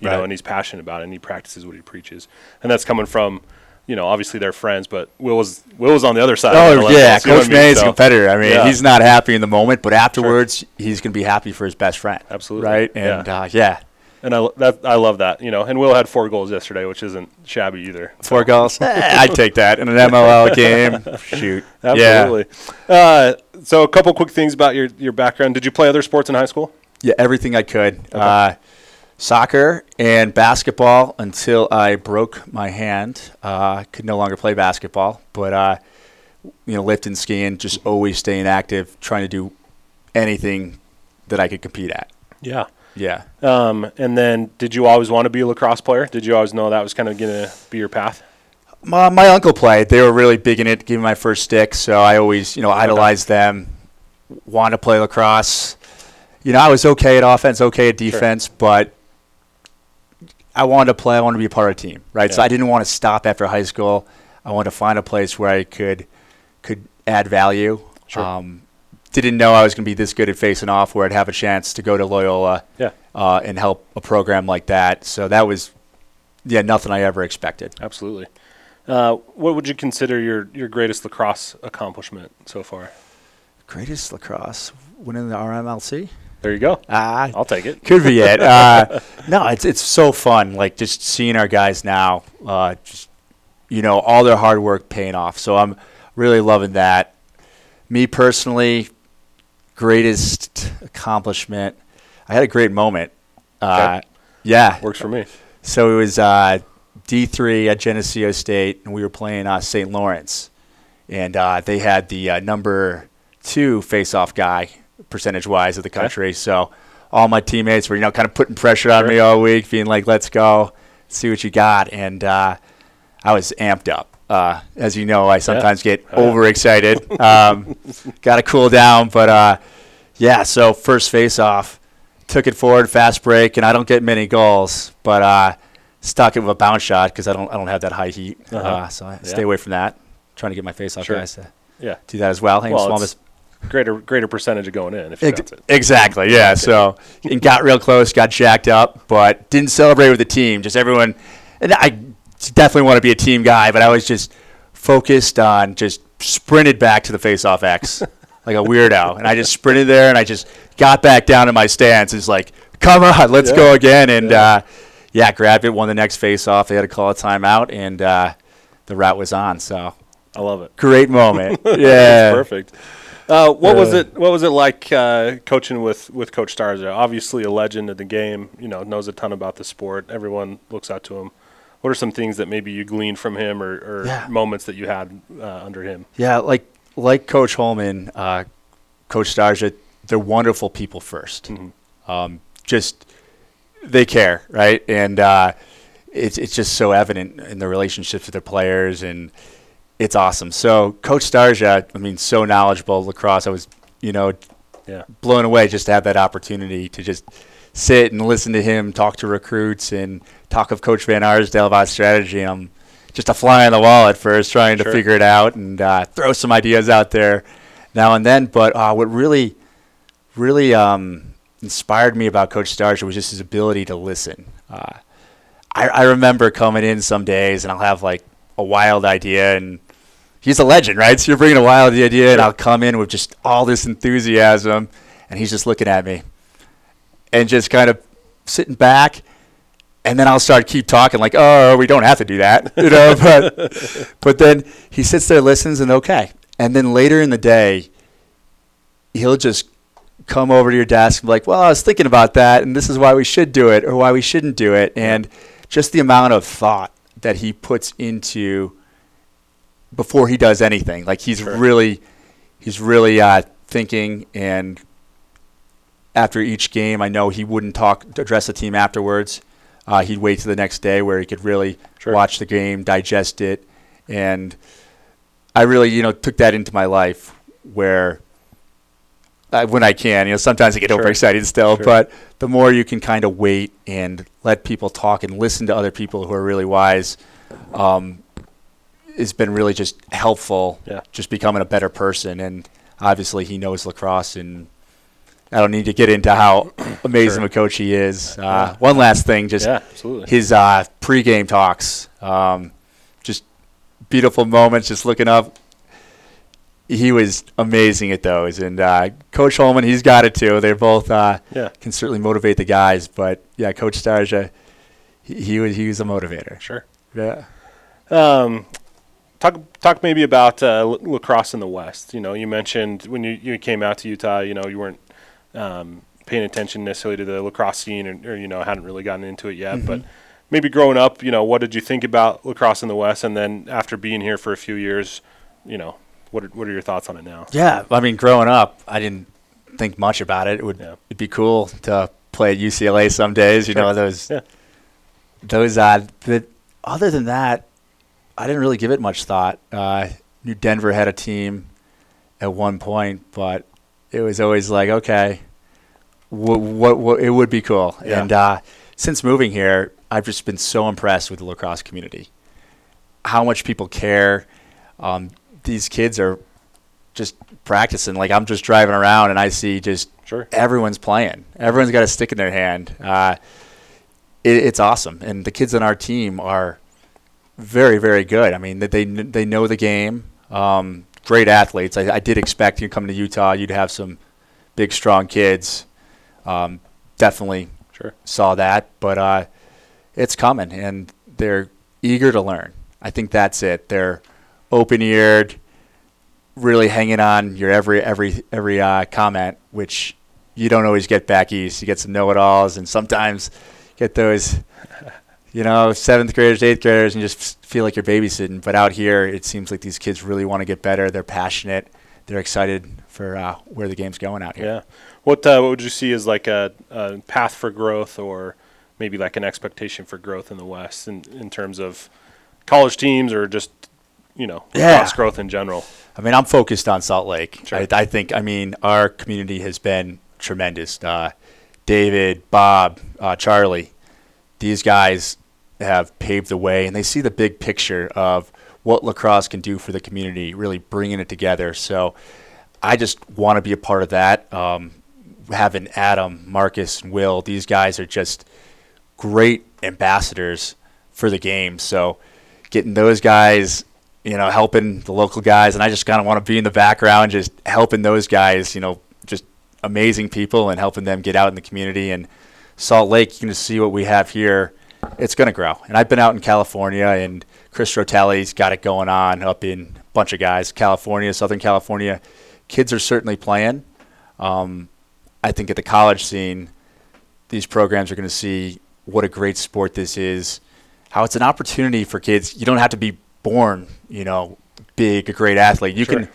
you know, and he's passionate about it, and he practices what he preaches, and that's coming from." You know, obviously they're friends, but Will was Will was on the other side. Oh yeah, Coach what I mean? Manny's a So- competitor. I mean, Yeah. he's not happy in the moment, but afterwards, he's going to be happy for his best friend. Absolutely. Right? Yeah. And uh, yeah, and I that I love that. You know, and Will had four goals yesterday, which isn't shabby either. [laughs] four goals. Eh, I'd take that in an MLL game. Shoot. [laughs] Absolutely. Uh, so, a couple quick things about your, your background. Did you play other sports in high school? Yeah, everything I could. Uh, soccer and basketball until I broke my hand. Uh, could no longer play basketball, but uh, you know, lifting, skiing, just always staying active, trying to do anything that I could compete at. Yeah. Yeah. Um, and then, did you always want to be a lacrosse player? Did you always know that was kind of going to be your path? My, my uncle played. They were really big in it, gave me my first stick. So I always, you know, idolized them. Want to play lacrosse. You know, I was okay at offense, okay at defense, but I wanted to play. I wanted to be a part of a team, right? So I didn't want to stop after high school. I wanted to find a place where I could could add value. Sure. Um, didn't know I was going to be this good at facing off, where I'd have a chance to go to Loyola Yeah, uh, and help a program like that. So that was, yeah, nothing I ever expected. absolutely. Uh, what would you consider your, your greatest lacrosse accomplishment so far? Greatest lacrosse winning the RMLC? There you go. Ah, I'll take it. could be it. [laughs] Uh, no, it's it's so fun. Like just seeing our guys now, uh, just you know, all their hard work paying off. So I'm really loving that. Me personally, greatest accomplishment. I had a great moment. Uh, yeah. Works for me. So it was uh, D3 at Geneseo State, and we were playing uh, St. Lawrence, and uh, they had the uh, number two face-off guy percentage-wise of the country. So all my teammates were, you know, kind of putting pressure on me all week, being like, "Let's go, see what you got," and uh, I was amped up. Uh, as you know, I sometimes get Oh, yeah. overexcited. Um, [laughs] Got to cool down, but uh, Yeah, so first face off, took it forward, fast break, and I don't get many goals, but uh, stuck it with a bounce shot because I don't I don't have that high heat, uh Uh-huh. so I Yeah. stay away from that. Trying to get my face off Sure. guys to Yeah. do that as well. Hey, Well, small it's mis- greater greater percentage of going in if you Ex- it. exactly, yeah. So and got real close, got jacked up, but didn't celebrate with the team. Just everyone, and I definitely want to be a team guy, but I was just focused on just sprinted back to the face-off X [laughs] like a weirdo, and I just sprinted there, and I just got back down to my stance. It's like, come on, let's Yeah. go again, and Yeah. uh, yeah, grabbed it, won the next face-off. They had to call a timeout, and uh, the route was on. So I love it. great moment. [laughs] Yeah, perfect. Uh, what was Uh, it? What was it like uh, coaching with with Coach Starsia? Obviously, a legend of the game. You know, knows a ton about the sport. Everyone looks out to him. What are some things that maybe you gleaned from him, or, or Yeah. moments that you had uh, under him? Yeah, like like Coach Holman, uh, Coach Starsia, they're wonderful people 1st Mhm. Um, just they care, right? And uh, it's it's just so evident in the relationships with their players, and it's awesome. So Coach Starsia, I mean, so knowledgeable lacrosse. I was, you know, Yeah, blown away just to have that opportunity to just sit and listen to him talk to recruits and talk of Coach Van Arsdale about strategy. I'm just a fly on the wall at first, trying Sure. to figure it out and uh, throw some ideas out there now and then. But uh, what really, really um, inspired me about Coach Starsia was just his ability to listen. Uh, I, I remember coming in some days and I'll have like a wild idea and he's a legend, right? So you're bringing a wild idea, and I'll come in with just all this enthusiasm, and he's just looking at me and just kind of sitting back. And then I'll start keep talking like, oh, we don't have to do that, [laughs] you know. [laughs] but but then he sits there, listens, and okay. And then later in the day, he'll just come over to your desk and be like, well, I was thinking about that, and this is why we should do it or why we shouldn't do it. And just the amount of thought that he puts into before he does anything. Like he's Sure. really, he's really uh, thinking. And after each game, I know he wouldn't talk, address the team afterwards. Uh, he'd wait to the next day where he could really Sure. watch the game, digest it, and I really, you know, took that into my life where. Uh, when I can, you know, sometimes I get Sure. overexcited still, Sure. but the more you can kind of wait and let people talk and listen to other people who are really wise, um, it's been really just helpful. Yeah. Just becoming a better person, and obviously he knows lacrosse, and I don't need to get into how [clears throat] amazing Sure. a coach he is. Uh, one last thing, just yeah, his uh, pregame talks, um, just beautiful moments. Just looking up, he was amazing at those. And uh, Coach Holman, he's got it too. They're both uh, Yeah, can certainly motivate the guys. But yeah, Coach Starsia, he, he was he was a motivator. sure. Yeah. Um, talk talk maybe about uh, lacrosse in the West. You know, you mentioned when you, you came out to Utah, you know, you weren't um, paying attention necessarily to the lacrosse scene, or, or you know, hadn't really gotten into it yet. But maybe growing up, you know, what did you think about lacrosse in the West? And then after being here for a few years, you know, what are, what are your thoughts on it now? Yeah, I mean, growing up, I didn't think much about it. It would Yeah. it'd be cool to play at UCLA some days. You Sure. know those Yeah. those uh, but other than that, I didn't really give it much thought. Uh, knew Denver had a team at one point, but it was always like, okay, what what, what it would be cool. Yeah. And uh, since moving here, I've just been so impressed with the lacrosse community. How much people care. Um, these kids are just practicing. Like I'm just driving around and I see just Sure. everyone's playing. Everyone's got a stick in their hand. Uh, it, it's awesome, and the kids on our team are very, very good. I mean, they they, know the game. Um, great athletes. I, I did expect you come to Utah, you'd have some big, strong kids. Um, definitely Sure. saw that, but uh, it's coming, and they're eager to learn. I think that's it. They're open-eared, really hanging on your every every every uh, comment, which you don't always get back east. You get some know-it-alls, and sometimes get those, you know, seventh graders, eighth graders, and just feel like you're babysitting. But out here, it seems like these kids really want to get better. They're passionate. They're excited for uh, where the game's going out here. Yeah. What uh, what would you see as like a, a path for growth, or maybe like an expectation for growth in the West in, in terms of college teams, or just you know Yeah. growth in general. I mean, I'm focused on Salt Lake. Sure. I, I think, I mean, our community has been tremendous. Uh, David, Bob, uh, Charlie, these guys have paved the way, and they see the big picture of what lacrosse can do for the community, really bringing it together. So I just want to be a part of that. Um, having Adam, Marcus, and Will, these guys are just great ambassadors for the game. So getting those guys, you know, helping the local guys, and I just kind of want to be in the background, just helping those guys, you know, just amazing people and helping them get out in the community. And Salt Lake, you can just see what we have here. It's going to grow. And I've been out in California, and Chris Rotelli's got it going on up in a bunch of guys, California, Southern California. Kids are certainly playing. Um, I think at the college scene, these programs are going to see what a great sport this is, how it's an opportunity for kids. You don't have to be born, you know, big, a great athlete. You Sure. can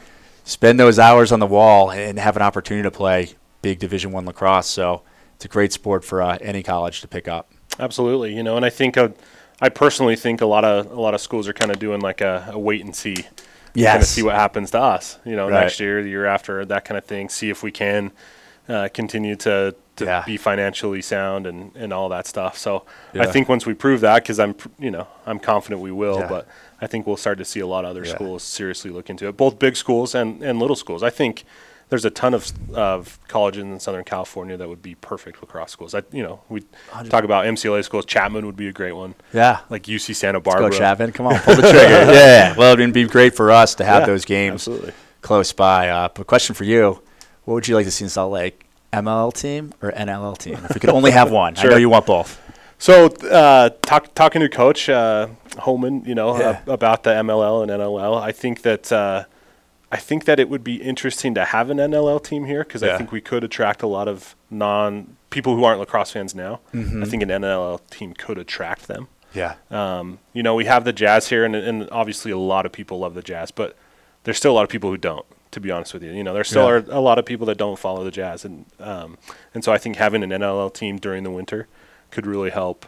spend those hours on the wall and have an opportunity to play big Division One lacrosse. So it's a great sport for uh, any college to pick up. Absolutely, you know, and I think uh, I personally think a lot of a lot of schools are kind of doing like a, a wait and see, kind of see what happens to us, you know, Right. next year, the year after, that kind of thing. See if we can uh, continue to to Yeah. be financially sound and and all that stuff. So I think once we prove that, because I'm you know I'm confident we will, Yeah. but I think we'll start to see a lot of other Yeah. schools seriously look into it, both big schools and and little schools. I think. There's a ton of of colleges in Southern California that would be perfect lacrosse schools. I, you know, we talk about MCLA schools. Chapman would be a great one Yeah. like UC Santa Go Barbara. Chapman. Come on, [laughs] pull the trigger. yeah. Well, it'd be great for us to have Yeah, those games absolutely. close by. Uh, but question for you: What would you like to see in Salt Lake? MLL team or NLL team? If we could only have one, I know you want both. So, uh, talk, talking to Coach uh, Holman, you know, Yeah. uh, about the MLL and NLL, I think that uh, I think that it would be interesting to have an NLL team here because I think we could attract a lot of non people who aren't lacrosse fans now. Mm-hmm. I think an NLL team could attract them. Yeah. Um, you know, we have the Jazz here, and, and obviously a lot of people love the Jazz, but there's still a lot of people who don't. To be honest with you, you know, there still Yeah. are a lot of people that don't follow the Jazz, and um, and so I think having an NLL team during the winter could really help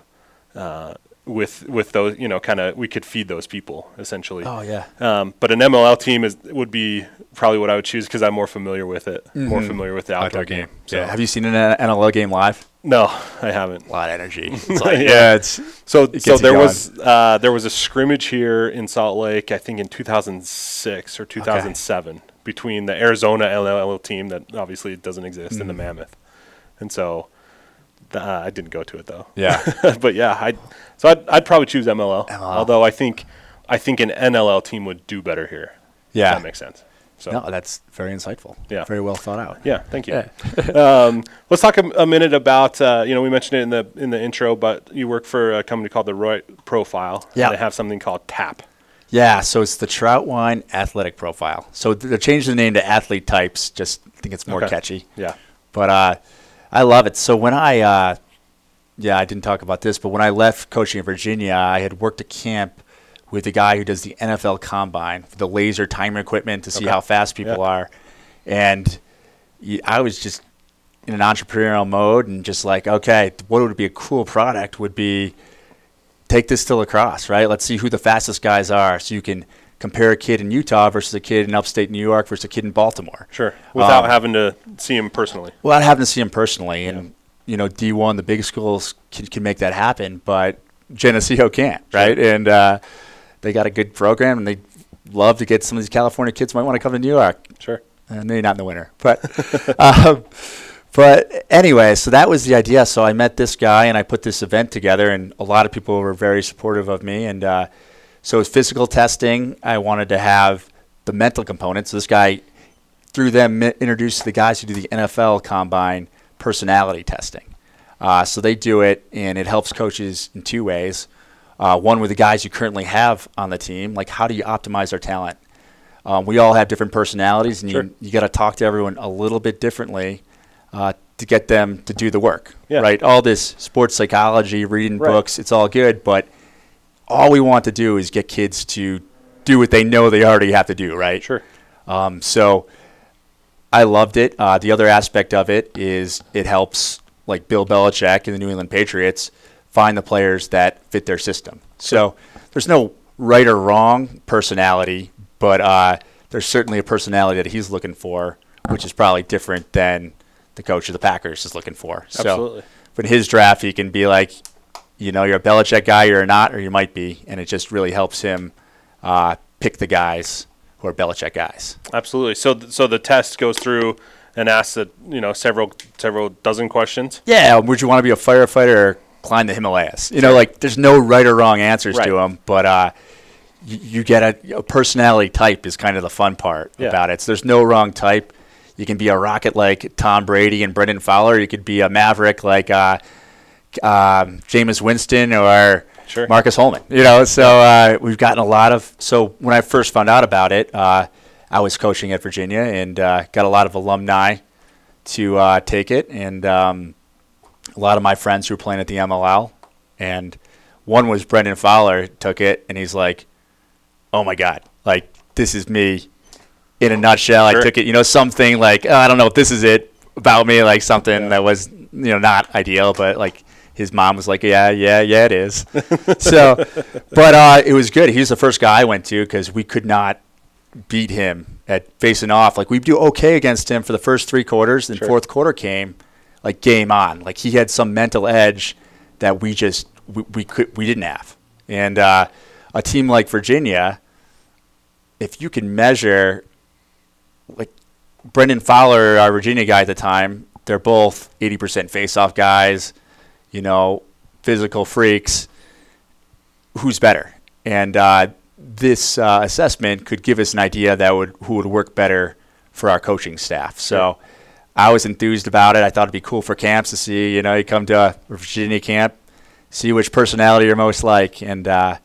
uh, with with those. You know, kind of we could feed those people essentially. Oh yeah. Um, but an MLL team is would be probably what I would choose because I'm more familiar with it, more familiar with the outdoor, game. So Mm-hmm. Yeah. Have you seen an NLL game live? no, I haven't. A lot of energy. [laughs] It's Yeah. like, yeah. It's So, It so there was uh, there was a scrimmage here in Salt Lake, I think in 2006 or 2007, between the Arizona NLL team that obviously doesn't exist Mm-hmm. and the Mammoth, and so the, uh, I didn't go to it though. yeah. [laughs] but yeah, I so I'd, I'd probably choose MLL, MLL. although I think I think an NLL team would do better here. If Yeah. that makes sense. So No, that's very insightful. Yeah. Very well thought out. yeah, thank you. [laughs] um, let's talk a, a minute about uh, you know we mentioned it in the in the intro, but you work for a company called the Roy Profile. Yeah. they have something called TAP. Yeah, so it's the Troutwine Athletic Profile. So they're changing the name to Athlete Types. Just think it's more Okay. catchy. Yeah, But uh, I love it. So when I, uh, yeah, I didn't talk about this, but when I left coaching in Virginia, I had worked a camp with the guy who does the NFL Combine, the laser timer equipment to see Okay. how fast people Yeah. are, and I was just in an entrepreneurial mode and just like, okay, what would be a cool product would be take this to lacrosse, right? Let's see who the fastest guys are, so you can compare a kid in Utah versus a kid in upstate New York versus a kid in Baltimore sure. Without Um, having to see him personally. without having to see him personally. And you know, D one, the big schools can, can make that happen, but Geneseo can't, right? And uh, they got a good program, and they love to get some of these California kids might want to come to New York, Sure. and maybe not in the winter, but. [laughs] um, but anyway, so that was the idea. So I met this guy, and I put this event together, and a lot of people were very supportive of me. And uh, so it was physical testing. I wanted to have the mental component. So this guy through them introduced the guys who do the NFL combine personality testing. Uh, so they do it, and it helps coaches in two ways. Uh, one with the guys you currently have on the team, like how do you optimize their talent? Um, we all have different personalities, and Sure. you, you got to talk to everyone a little bit differently uh, to get them to do the work. Yeah. Right? All this sports psychology, reading Right. books, it's all good, but all we want to do is get kids to do what they know they already have to do, right? Sure. Um, so I loved it. Uh, the other aspect of it is it helps like Bill Belichick and the New England Patriots find the players that fit their system. So there's no right or wrong personality, but uh, there's certainly a personality that he's looking for, which is probably different than the coach of the Packers is looking for. Absolutely. So, but his draft, he can be like, you know, you're a Belichick guy, you're not, or you might be, and it just really helps him uh, pick the guys who are Belichick guys. Absolutely. So, th- so the test goes through and asks the, you know several several dozen questions. Yeah, would you want to be a firefighter or climb the Himalayas? You know, like there's no right or wrong answers Right. to them, but uh, you, you get a, a personality type is kind of the fun part Yeah. about it. So there's no wrong type. You can be a rocket like Tom Brady and Brendan Fowler. You could be a maverick like uh, um, Jameis Winston or Sure. Marcus Holman. You know, so uh, we've gotten a lot of. So when I first found out about it, uh, I was coaching at Virginia and uh, got a lot of alumni to uh, take it, and um, a lot of my friends who were playing at the MLL, and one was Brendan Fowler took it, and he's like, "Oh my God, like this is me." In a nutshell, Sure. I took it. You know, something like oh, I don't know if this is it about me, like something that was you know not ideal, but like his mom was like, yeah, yeah, yeah, it is. so, but uh, it was good. He was the first guy I went to because we could not beat him at facing off. Like we do okay against him for the first three quarters, then Sure. fourth quarter came, like game on. Like he had some mental edge that we just we, we could we didn't have. And uh, a team like Virginia, if you can measure, like Brendan Fowler, our Virginia guy at the time, they're both eighty percent face-off guys, you know, physical freaks. Who's better? And uh, this uh, assessment could give us an idea that would who would work better for our coaching staff. So I was enthused about it. I thought it'd be cool for camps to see. You know, you come to a Virginia camp, see which personality you're most like, and uh,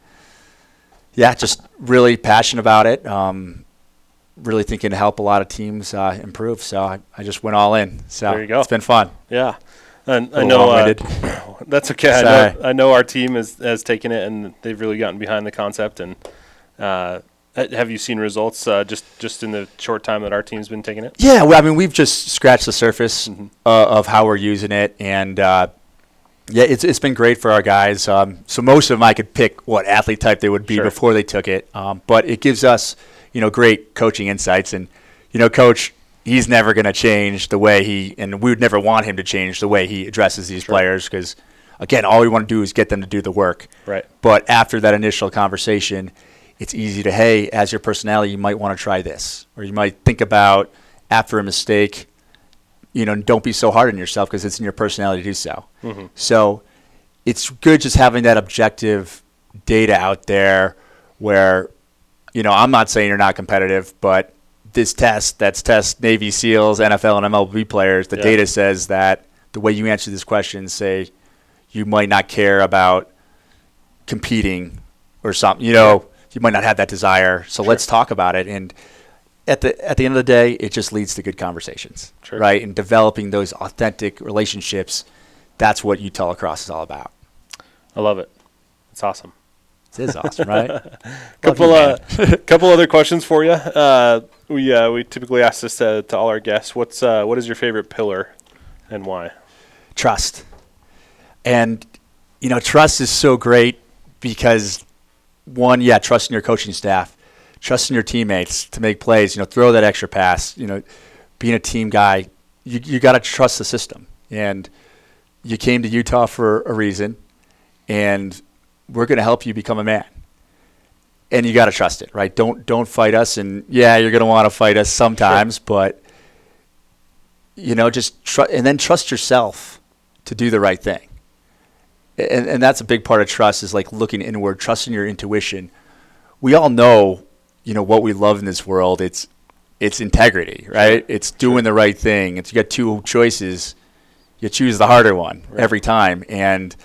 yeah, just really passionate about it. Um, really thinking to help a lot of teams uh, improve. So I, I just went all in. So There you go. it's been fun. Yeah, and I know uh, [coughs] that's okay. I know, I know our team has has taken it and they've really gotten behind the concept. And uh, have you seen results uh, just just in the short time that our team's been taking it? Yeah, well, I mean, we've just scratched the surface Mhm. uh, of how we're using it, and uh, yeah, it's it's been great for our guys. Um, so most of them, I could pick what athlete type they would be Sure. before they took it, um, but it gives us, you know, great coaching insights. And you know, coach, he's never going to change the way he, and we would never want him to change the way he addresses these Sure. players because, again, all we want to do is get them to do the work. Right. But after that initial conversation, it's easy to, hey, as your personality, you might want to try this. Or you might think about after a mistake, you know, don't be so hard on yourself because it's in your personality to do so. Mhm. So it's good just having that objective data out there where, you know, I'm not saying you're not competitive, but this test that's test Navy SEALs, NFL, and MLB players, the Yeah. data says that the way you answer this question, say you might not care about competing or something. You know, you might not have that desire. So let's talk about it. And at the at the end of the day, it just leads to good conversations, Sure. right? And developing those authentic relationships. That's what Utah Lacrosse is all about. I love it. It's awesome. Is awesome, right? [laughs] couple uh, [laughs] couple other questions for you. Uh, we uh, we typically ask this to, to all our guests. What's uh, what is your favorite pillar, and why? trust. And you know, trust is so great because one, yeah, trusting your coaching staff, trusting your teammates to make plays, you know, throw that extra pass, you know, being a team guy, you you got to trust the system. And you came to Utah for a reason and we're going to help you become a man. And you got to trust it, right? Don't don't fight us and yeah, you're going to want to fight us sometimes, but you know, just tr- and then trust yourself to do the right thing. And, and that's a big part of trust is like looking inward, trusting your intuition. We all know, you know, what we love in this world. It's it's integrity, right? It's doing the right thing. It's you got two choices. You choose the harder one Right. every time, and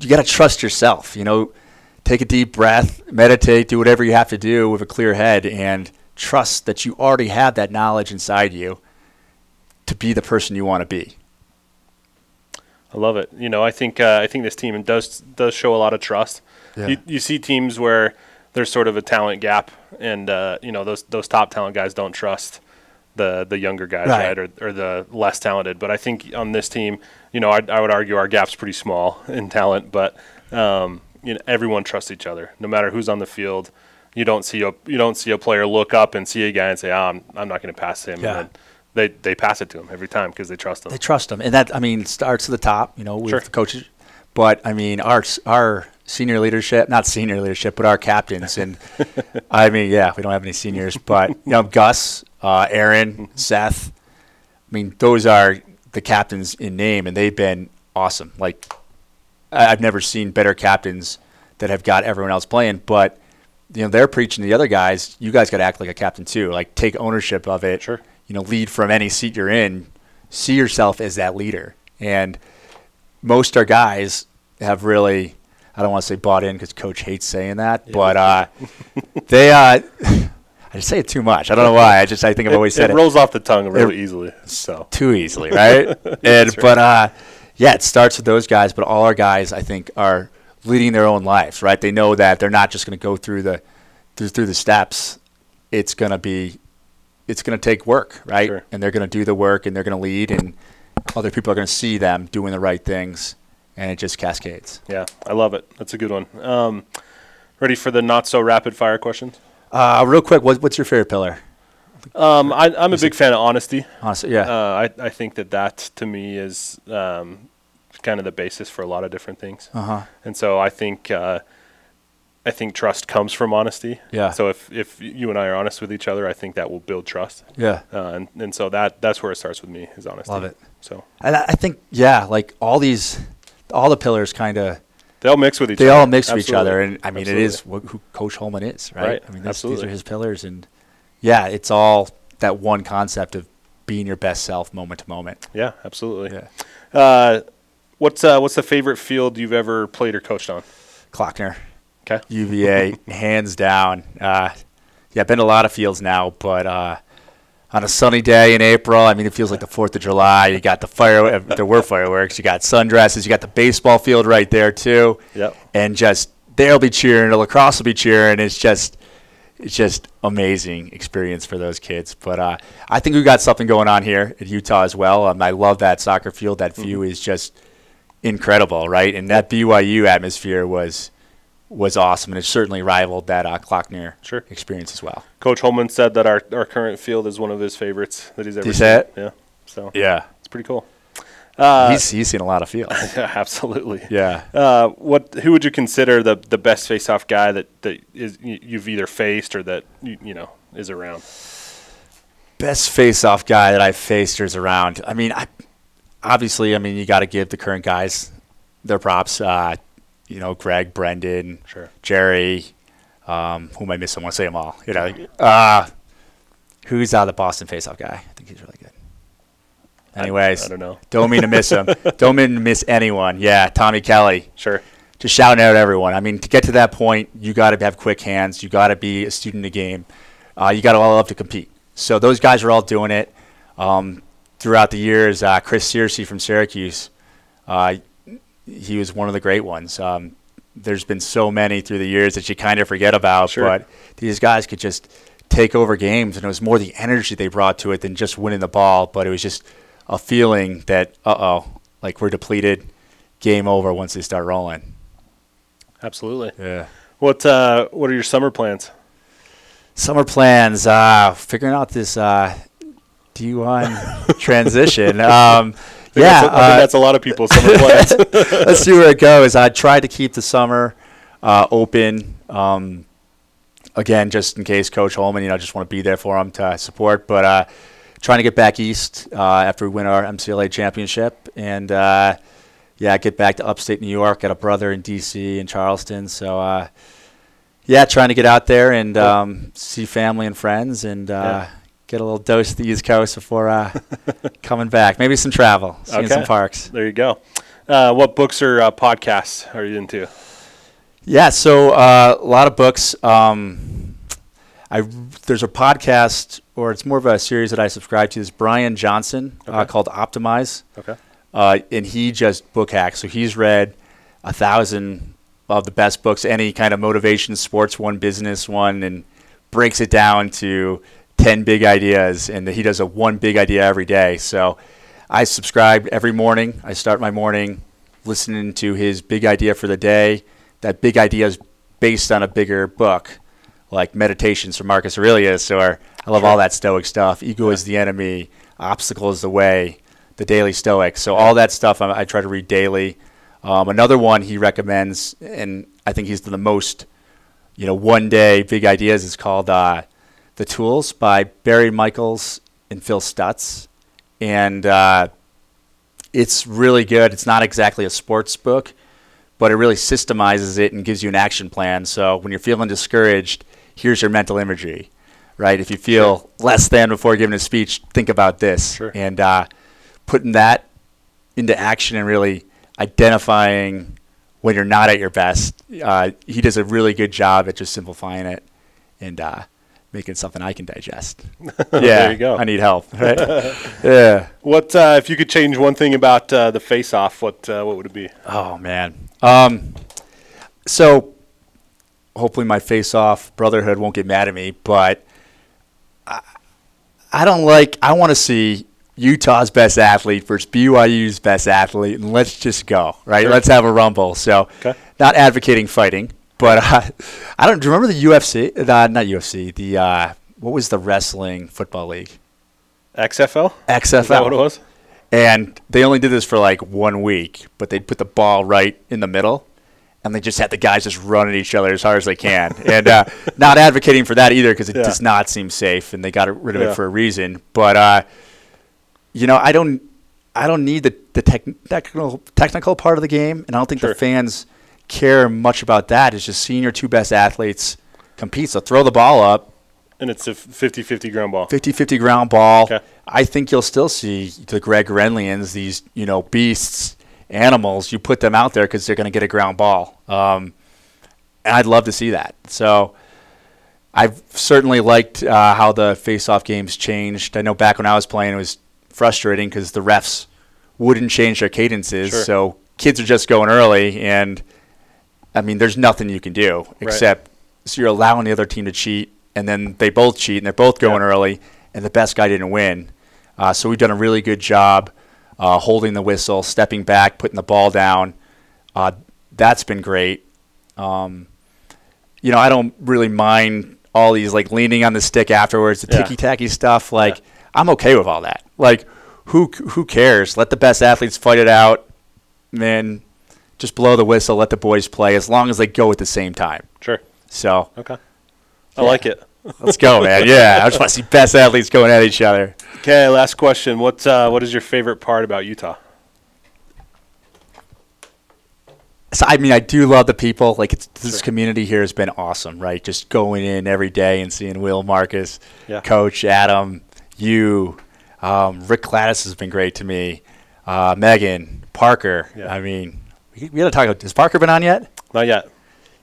you got to trust yourself. You know, take a deep breath, meditate, do whatever you have to do with a clear head, and trust that you already have that knowledge inside you to be the person you want to be. I love it. You know, I think uh, I think this team does does show a lot of trust. Yeah. You, you see teams where there's sort of a talent gap, and uh, you know those those top talent guys don't trust the the younger guys, right, Right. or, or the less talented. But I think on this team, you know, I, I would argue our gap's pretty small [laughs] in talent, but um, you know everyone trusts each other, no matter who's on the field. You don't see a you don't see a player look up and see a guy and say, "Oh, I'm, I'm not going to pass him." Yeah. And they they pass it to him every time because they trust him. They trust him, and that I mean starts at the top. You know, with Sure. the coaches, but I mean our our senior leadership, not senior leadership, but our captains, and I mean, yeah, we don't have any seniors, but you know, Gus, uh, Aaron, Seth. I mean, those are the captains in name, and they've been awesome. Like I- I've never seen better captains that have got everyone else playing, but. You know they're preaching to the other guys. You guys got to act like a captain too. Like take ownership of it Sure. you know, lead from any seat you're in, see yourself as that leader. And most our guys have really, I don't want to say bought in because coach hates saying that, but uh, [laughs] they, uh, [laughs] I just say it too much. I don't know why. I just, I think I've always it, said it it, rolls off the tongue really easily. So too easily, [laughs] right? and, but, uh, yeah, it starts with those guys, but all our guys, I think, are leading their own lives, right? They know that they're not just going to go through the, through, through the steps. It's going to be it's going to take work, right? Sure. And they're going to do the work and they're going to lead, and other people are going to see them doing the right things, and it just cascades. yeah, I love it. That's a good one. Um, ready for the not so rapid fire questions? Uh, real quick, what, what's your favorite pillar? Um, I, I'm a big fan of honesty. Honestly, yeah, Uh, I, I think that that to me is um, kind of the basis for a lot of different things. uh huh, And so I think uh, I think trust comes from honesty. Yeah. So if, if you and I are honest with each other, I think that will build trust. yeah. Uh, and, and so that that's where it starts with me is honesty. Love it. So And I I think, yeah, like all these, all the pillars kind of they all mix with each they other. all mix with each other, and I mean, Absolutely. it is wh- who Coach Holman is, right? Right, I mean, these, these are his pillars, and yeah, it's all that one concept of being your best self, moment to moment. Yeah, absolutely. Yeah, Uh, what's uh, what's the favorite field you've ever played or coached on? Klockner. Okay. UVA, [laughs] hands down. Uh, yeah, I've been to a lot of fields now, but uh, on a sunny day in April, I mean, it feels like the Fourth of July. You got the fire, uh, there were fireworks. You got sundresses. You got the baseball field right there too, Yep. and just they'll be cheering. The lacrosse will be cheering. It's just, it's just amazing experience for those kids. But uh, I think we got something going on here at Utah as well. Um, I love that soccer field. That view is just incredible, right? And that BYU atmosphere was was awesome, and it certainly rivaled that uh, Klockner Sure. experience as well. Coach Holman said that our, our current field is one of his favorites that he's ever he seen. Yeah. So Yeah, it's pretty cool. Uh, he's he's seen a lot of fields. [laughs] yeah, absolutely. yeah, Uh, what? Who would you consider the the best face-off guy that that is you've either faced or that you, you know is around? best face-off guy that I've faced or is around. I mean, I obviously, I mean, you got to give the current guys their props. Uh, you know, Greg, Brendan, Sure. Jerry. Um, who am I missing? I want to say them all. You know, uh, who's uh, the Boston face-off guy? I think he's really good. Anyways, I don't know. [laughs] Don't mean to miss him. [laughs] don't mean to miss anyone. Yeah, Tommy Kelly. Sure. Just shouting out everyone. I mean, to get to that point, you got to have quick hands. You got to be a student of the game. Uh, you got to all love to compete. So those guys are all doing it. Um, throughout the years, uh, Chris Searcy from Syracuse, uh, he was one of the great ones. Um, there's been so many through the years that you kind of forget about, Sure. but these guys could just take over games, and it was more the energy they brought to it than just winning the ball. But it was just a feeling that, uh oh, like we're depleted, game over once they start rolling. Absolutely. Yeah. What uh, What are your summer plans? Summer plans, uh, figuring out this uh, D1 [laughs] transition. Um, yeah, that's a, I uh, think that's a lot of people's summer [laughs] plans. [laughs] let's see where it goes. I tried to keep the summer uh, open. Um, again, just in case Coach Holman, you know, just want to be there for him to support. But uh, trying to get back east uh, after we win our MCLA championship, and uh, yeah, get back to upstate New York. Got a brother in DC and Charleston, so uh, yeah, trying to get out there and um, see family and friends, and uh, get a little dose of the East Coast before uh, [laughs] coming back. Maybe some travel, seeing Okay. some parks. there you go. Uh, what books or uh, podcasts are you into? Yeah, so uh, a lot of books. Um, I there's a podcast, or it's more of a series that I subscribe to. Is Brian Johnson uh, Okay. called Optimize, Okay. uh, and he just book hacks. So he's read a thousand of the best books, any kind of motivation, sports one, business one, and breaks it down to ten big ideas. And he does a one big idea every day. So I subscribe every morning. I start my morning listening to his big idea for the day. that big idea is based on a bigger book, like Meditations from Marcus Aurelius, or I love Sure. all that Stoic stuff. Ego is the enemy, obstacle is the way, the Daily Stoic. So all that stuff I, I try to read daily. Um, another one he recommends, and I think he's the most, you know, one day big ideas is called uh, "The Tools" by Barry Michels and Phil Stutz, and uh, it's really good. It's not exactly a sports book, but it really systemizes it and gives you an action plan. So when you're feeling discouraged, here's your mental imagery, right? If you feel less than before giving a speech, think about this, Sure. and uh, putting that into action and really identifying when you're not at your best. Uh, he does a really good job at just simplifying it and making something I can digest. [laughs] yeah, There you go. I need help. [laughs] Right? yeah. What uh, if you could change one thing about uh, the face-off? What uh, what would it be? Oh man. Um, so hopefully my face-off brotherhood won't get mad at me, but I, I don't like. I want to see Utah's best athlete versus BYU's best athlete, and let's just go right. Sure. Let's have a rumble. So, Okay. not advocating fighting, but uh, [laughs] I don't do you remember the UFC. Uh, not UFC. The uh, what was the wrestling football league? XFL? XFL. Is that what it was? And they only did this for like one week, but they'd put the ball right in the middle, and they just had the guys just run at each other as hard as they can. [laughs] and uh, not advocating for that either because it Yeah. does not seem safe, and they got rid of Yeah. it for a reason. But uh, you know, I don't, I don't need the the tech, technical technical part of the game, and I don't think Sure. the fans care much about that. It's just seeing your two best athletes compete. So throw the ball up, And it's a 50-50 ground ball. 50-50 ground ball. Okay. I think you'll still see the Greg Gurenlians, these you know beasts, animals. You put them out there because they're going to get a ground ball, um, and I'd love to see that. So I've certainly liked uh, how the face-off games changed. I know back when I was playing, it was frustrating because the refs wouldn't change their cadences, Sure. so kids are just going early, and I mean, there's nothing you can do except so you're allowing the other team to cheat, and then they both cheat, and they're both going Yeah. early, and the best guy didn't win. Uh, so we've done a really good job uh, holding the whistle, stepping back, putting the ball down. Uh, that's been great. Um, you know, I don't really mind all these like leaning on the stick afterwards, the Yeah. ticky tacky stuff. Like, I'm okay with all that. Like, who who cares? Let the best athletes fight it out. Man, just blow the whistle, let the boys play as long as they go at the same time. Sure. So Okay. I like it. let's go, man. [laughs] Yeah, I just want to see best athletes going at each other. Okay, last question. What uh, what is your favorite part about Utah? So I mean, I do love the people. Like it's, this Sure. community here has been awesome, right? Just going in every day and seeing Will, Marcus, Yeah. Coach Adam, you, um, Rick Gladys has been great to me. Uh, Megan, Parker. Yeah. I mean, we, we got to talk. About, has Parker been on yet? Not yet.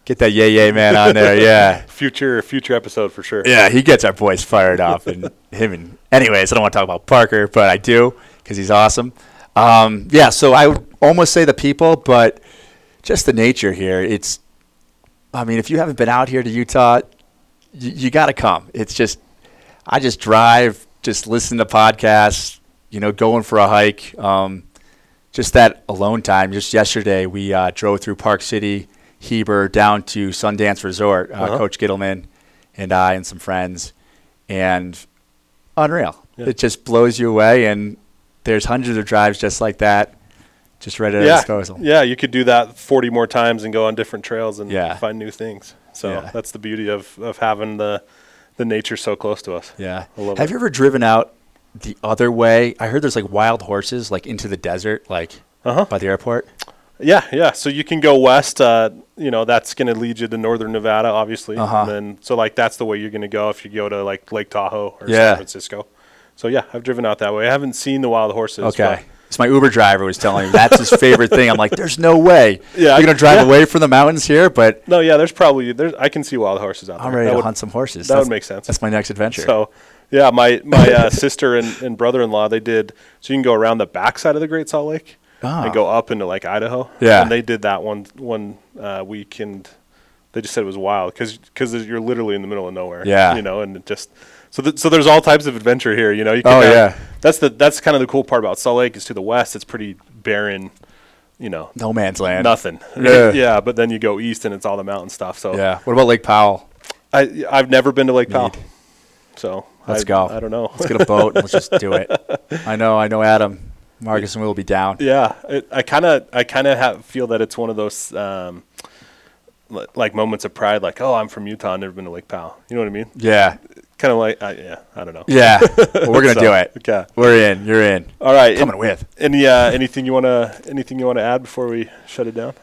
Get that yay yay man on there. Yeah. [laughs] Future future episode for sure. Yeah, he gets our boys fired up, and [laughs] him and. Anyways, I don't want to talk about Parker, but I do because he's awesome. Um, yeah, so I would almost say the people, but just the nature here. It's. I mean, if you haven't been out here to Utah, you, you got to come. It's just, I just drive, just listen to podcasts, you know, going for a hike. Um, just that alone time. Just yesterday, we uh, drove through Park City, Heber, down to Sundance Resort. Uh, Uh-huh. Coach Ghitelman and I and some friends, and unreal. Yeah. It just blows you away, and there's hundreds of drives just like that, just right at our yeah, disposal. yeah. You could do that forty more times and go on different trails and Yeah. find new things. So Yeah. that's the beauty of, of having the the nature so close to us. Yeah. Have it. you ever driven out the other way? I heard there's like wild horses, like into the desert, like Uh huh. by the airport. Yeah, yeah. So you can go west. Uh, you know, that's going to lead you to northern Nevada, obviously. Uh-huh. And then, so like that's the way you're going to go if you go to like Lake Tahoe or Yeah. San Francisco. So yeah, I've driven out that way. I haven't seen the wild horses. Okay. So my Uber driver was telling me that's his favorite thing. I'm like, there's no way. Yeah, You're gonna drive yeah. away from the mountains here, but but- No, yeah. There's probably there's I can see wild horses out there. I'm ready That to would- hunt some horses. that That's- would make sense. That's my next adventure. So, yeah, my my uh, sister and, and brother-in-law they did. So you can go around the backside of the Great Salt Lake Ah. and go up into like Idaho. Yeah. and they did that one one uh, week, and they just said it was wild because you're literally in the middle of nowhere. Yeah. you know, and it just so th- so there's all types of adventure here. You know, you Oh, have- yeah. that's the that's kind of the cool part about Salt Lake is to the west. It's pretty barren. you know, No man's land. nothing. Yeah. [laughs] yeah, but then you go east and it's all the mountain stuff. So Yeah. What about Lake Powell? I I've never been to Lake Powell, so Let's I, go. I don't know. Let's get a boat and let's just do it. [laughs] I know. I know. Adam, Marcus, and Will be down. Yeah, it, I kind of I kind of feel that it's one of those um, li- like moments of pride, like oh, I'm from Utah, I've never been to Lake Powell. You know what I mean? Yeah. Kind of like I yeah, I don't know. Yeah. Well, we're gonna [laughs] So, do it. Okay. We're in. You're in. All right. Coming with. Any uh, anything you wanna anything you wanna add before we shut it down?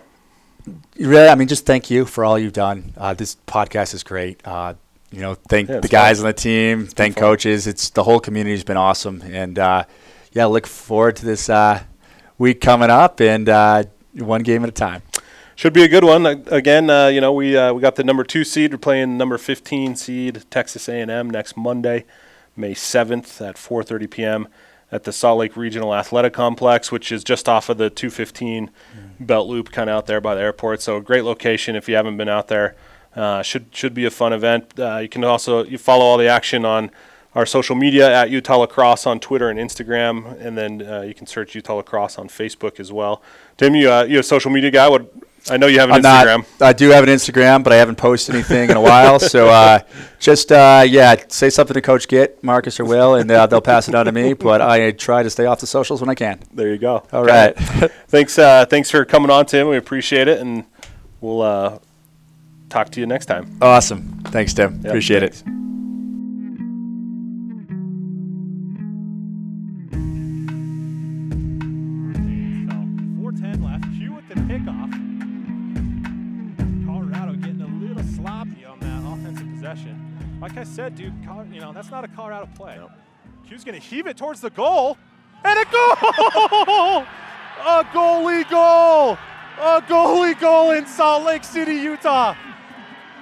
Really, I mean, just thank you for all you've done. Uh, this podcast is great. Uh, you know, thank Yeah, the guys fun. on the team, thank fun. coaches. It's the whole community's been awesome, and uh, yeah, look forward to this uh, week coming up, and uh, one game at a time. Should be a good one. Again, uh, you know, we uh, we got the number two seed. We're playing number 15 seed Texas A&M next Monday, May 7th at 4:30 p.m. at the Salt Lake Regional Athletic Complex, which is just off of the 215 Belt Loop, kind of out there by the airport. So a great location if you haven't been out there. Uh, should should be a fun event. Uh, you can also you follow all the action on our social media at Utah Lacrosse on Twitter and Instagram, and then uh, you can search Utah Lacrosse on Facebook as well. Tim, you uh, you a social media guy? What I know you have an I'm Instagram. not. I do have an Instagram, but I haven't posted anything in a while. [laughs] So uh, just uh, yeah, say something to Coach Git, Marcus or Will, and uh, they'll pass it on to me. But I try to stay off the socials when I can. There you go. All Okay. right. [laughs] thanks. Uh, thanks for coming on, Tim. We appreciate it, and we'll uh, talk to you next time. awesome. Thanks, Tim. Yep, Appreciate it. thanks. So, 410 left. Hugh with the pickoff. Colorado getting a little sloppy on that offensive possession. Like I said, dude, you know, that's not a Colorado play. Hugh's going to heave it towards the goal. And a goal! [laughs] a goalie goal! A goalie goal in Salt Lake City, Utah.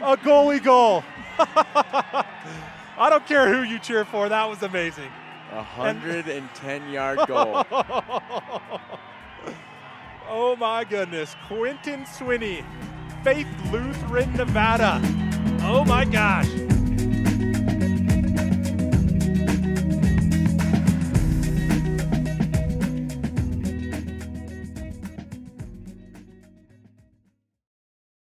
A goalie goal. [laughs] I don't care who you cheer for. That was amazing. A 110 yard goal. [laughs] Oh my goodness. Quentin Swinney, Faith Lutheran, Nevada. Oh my gosh.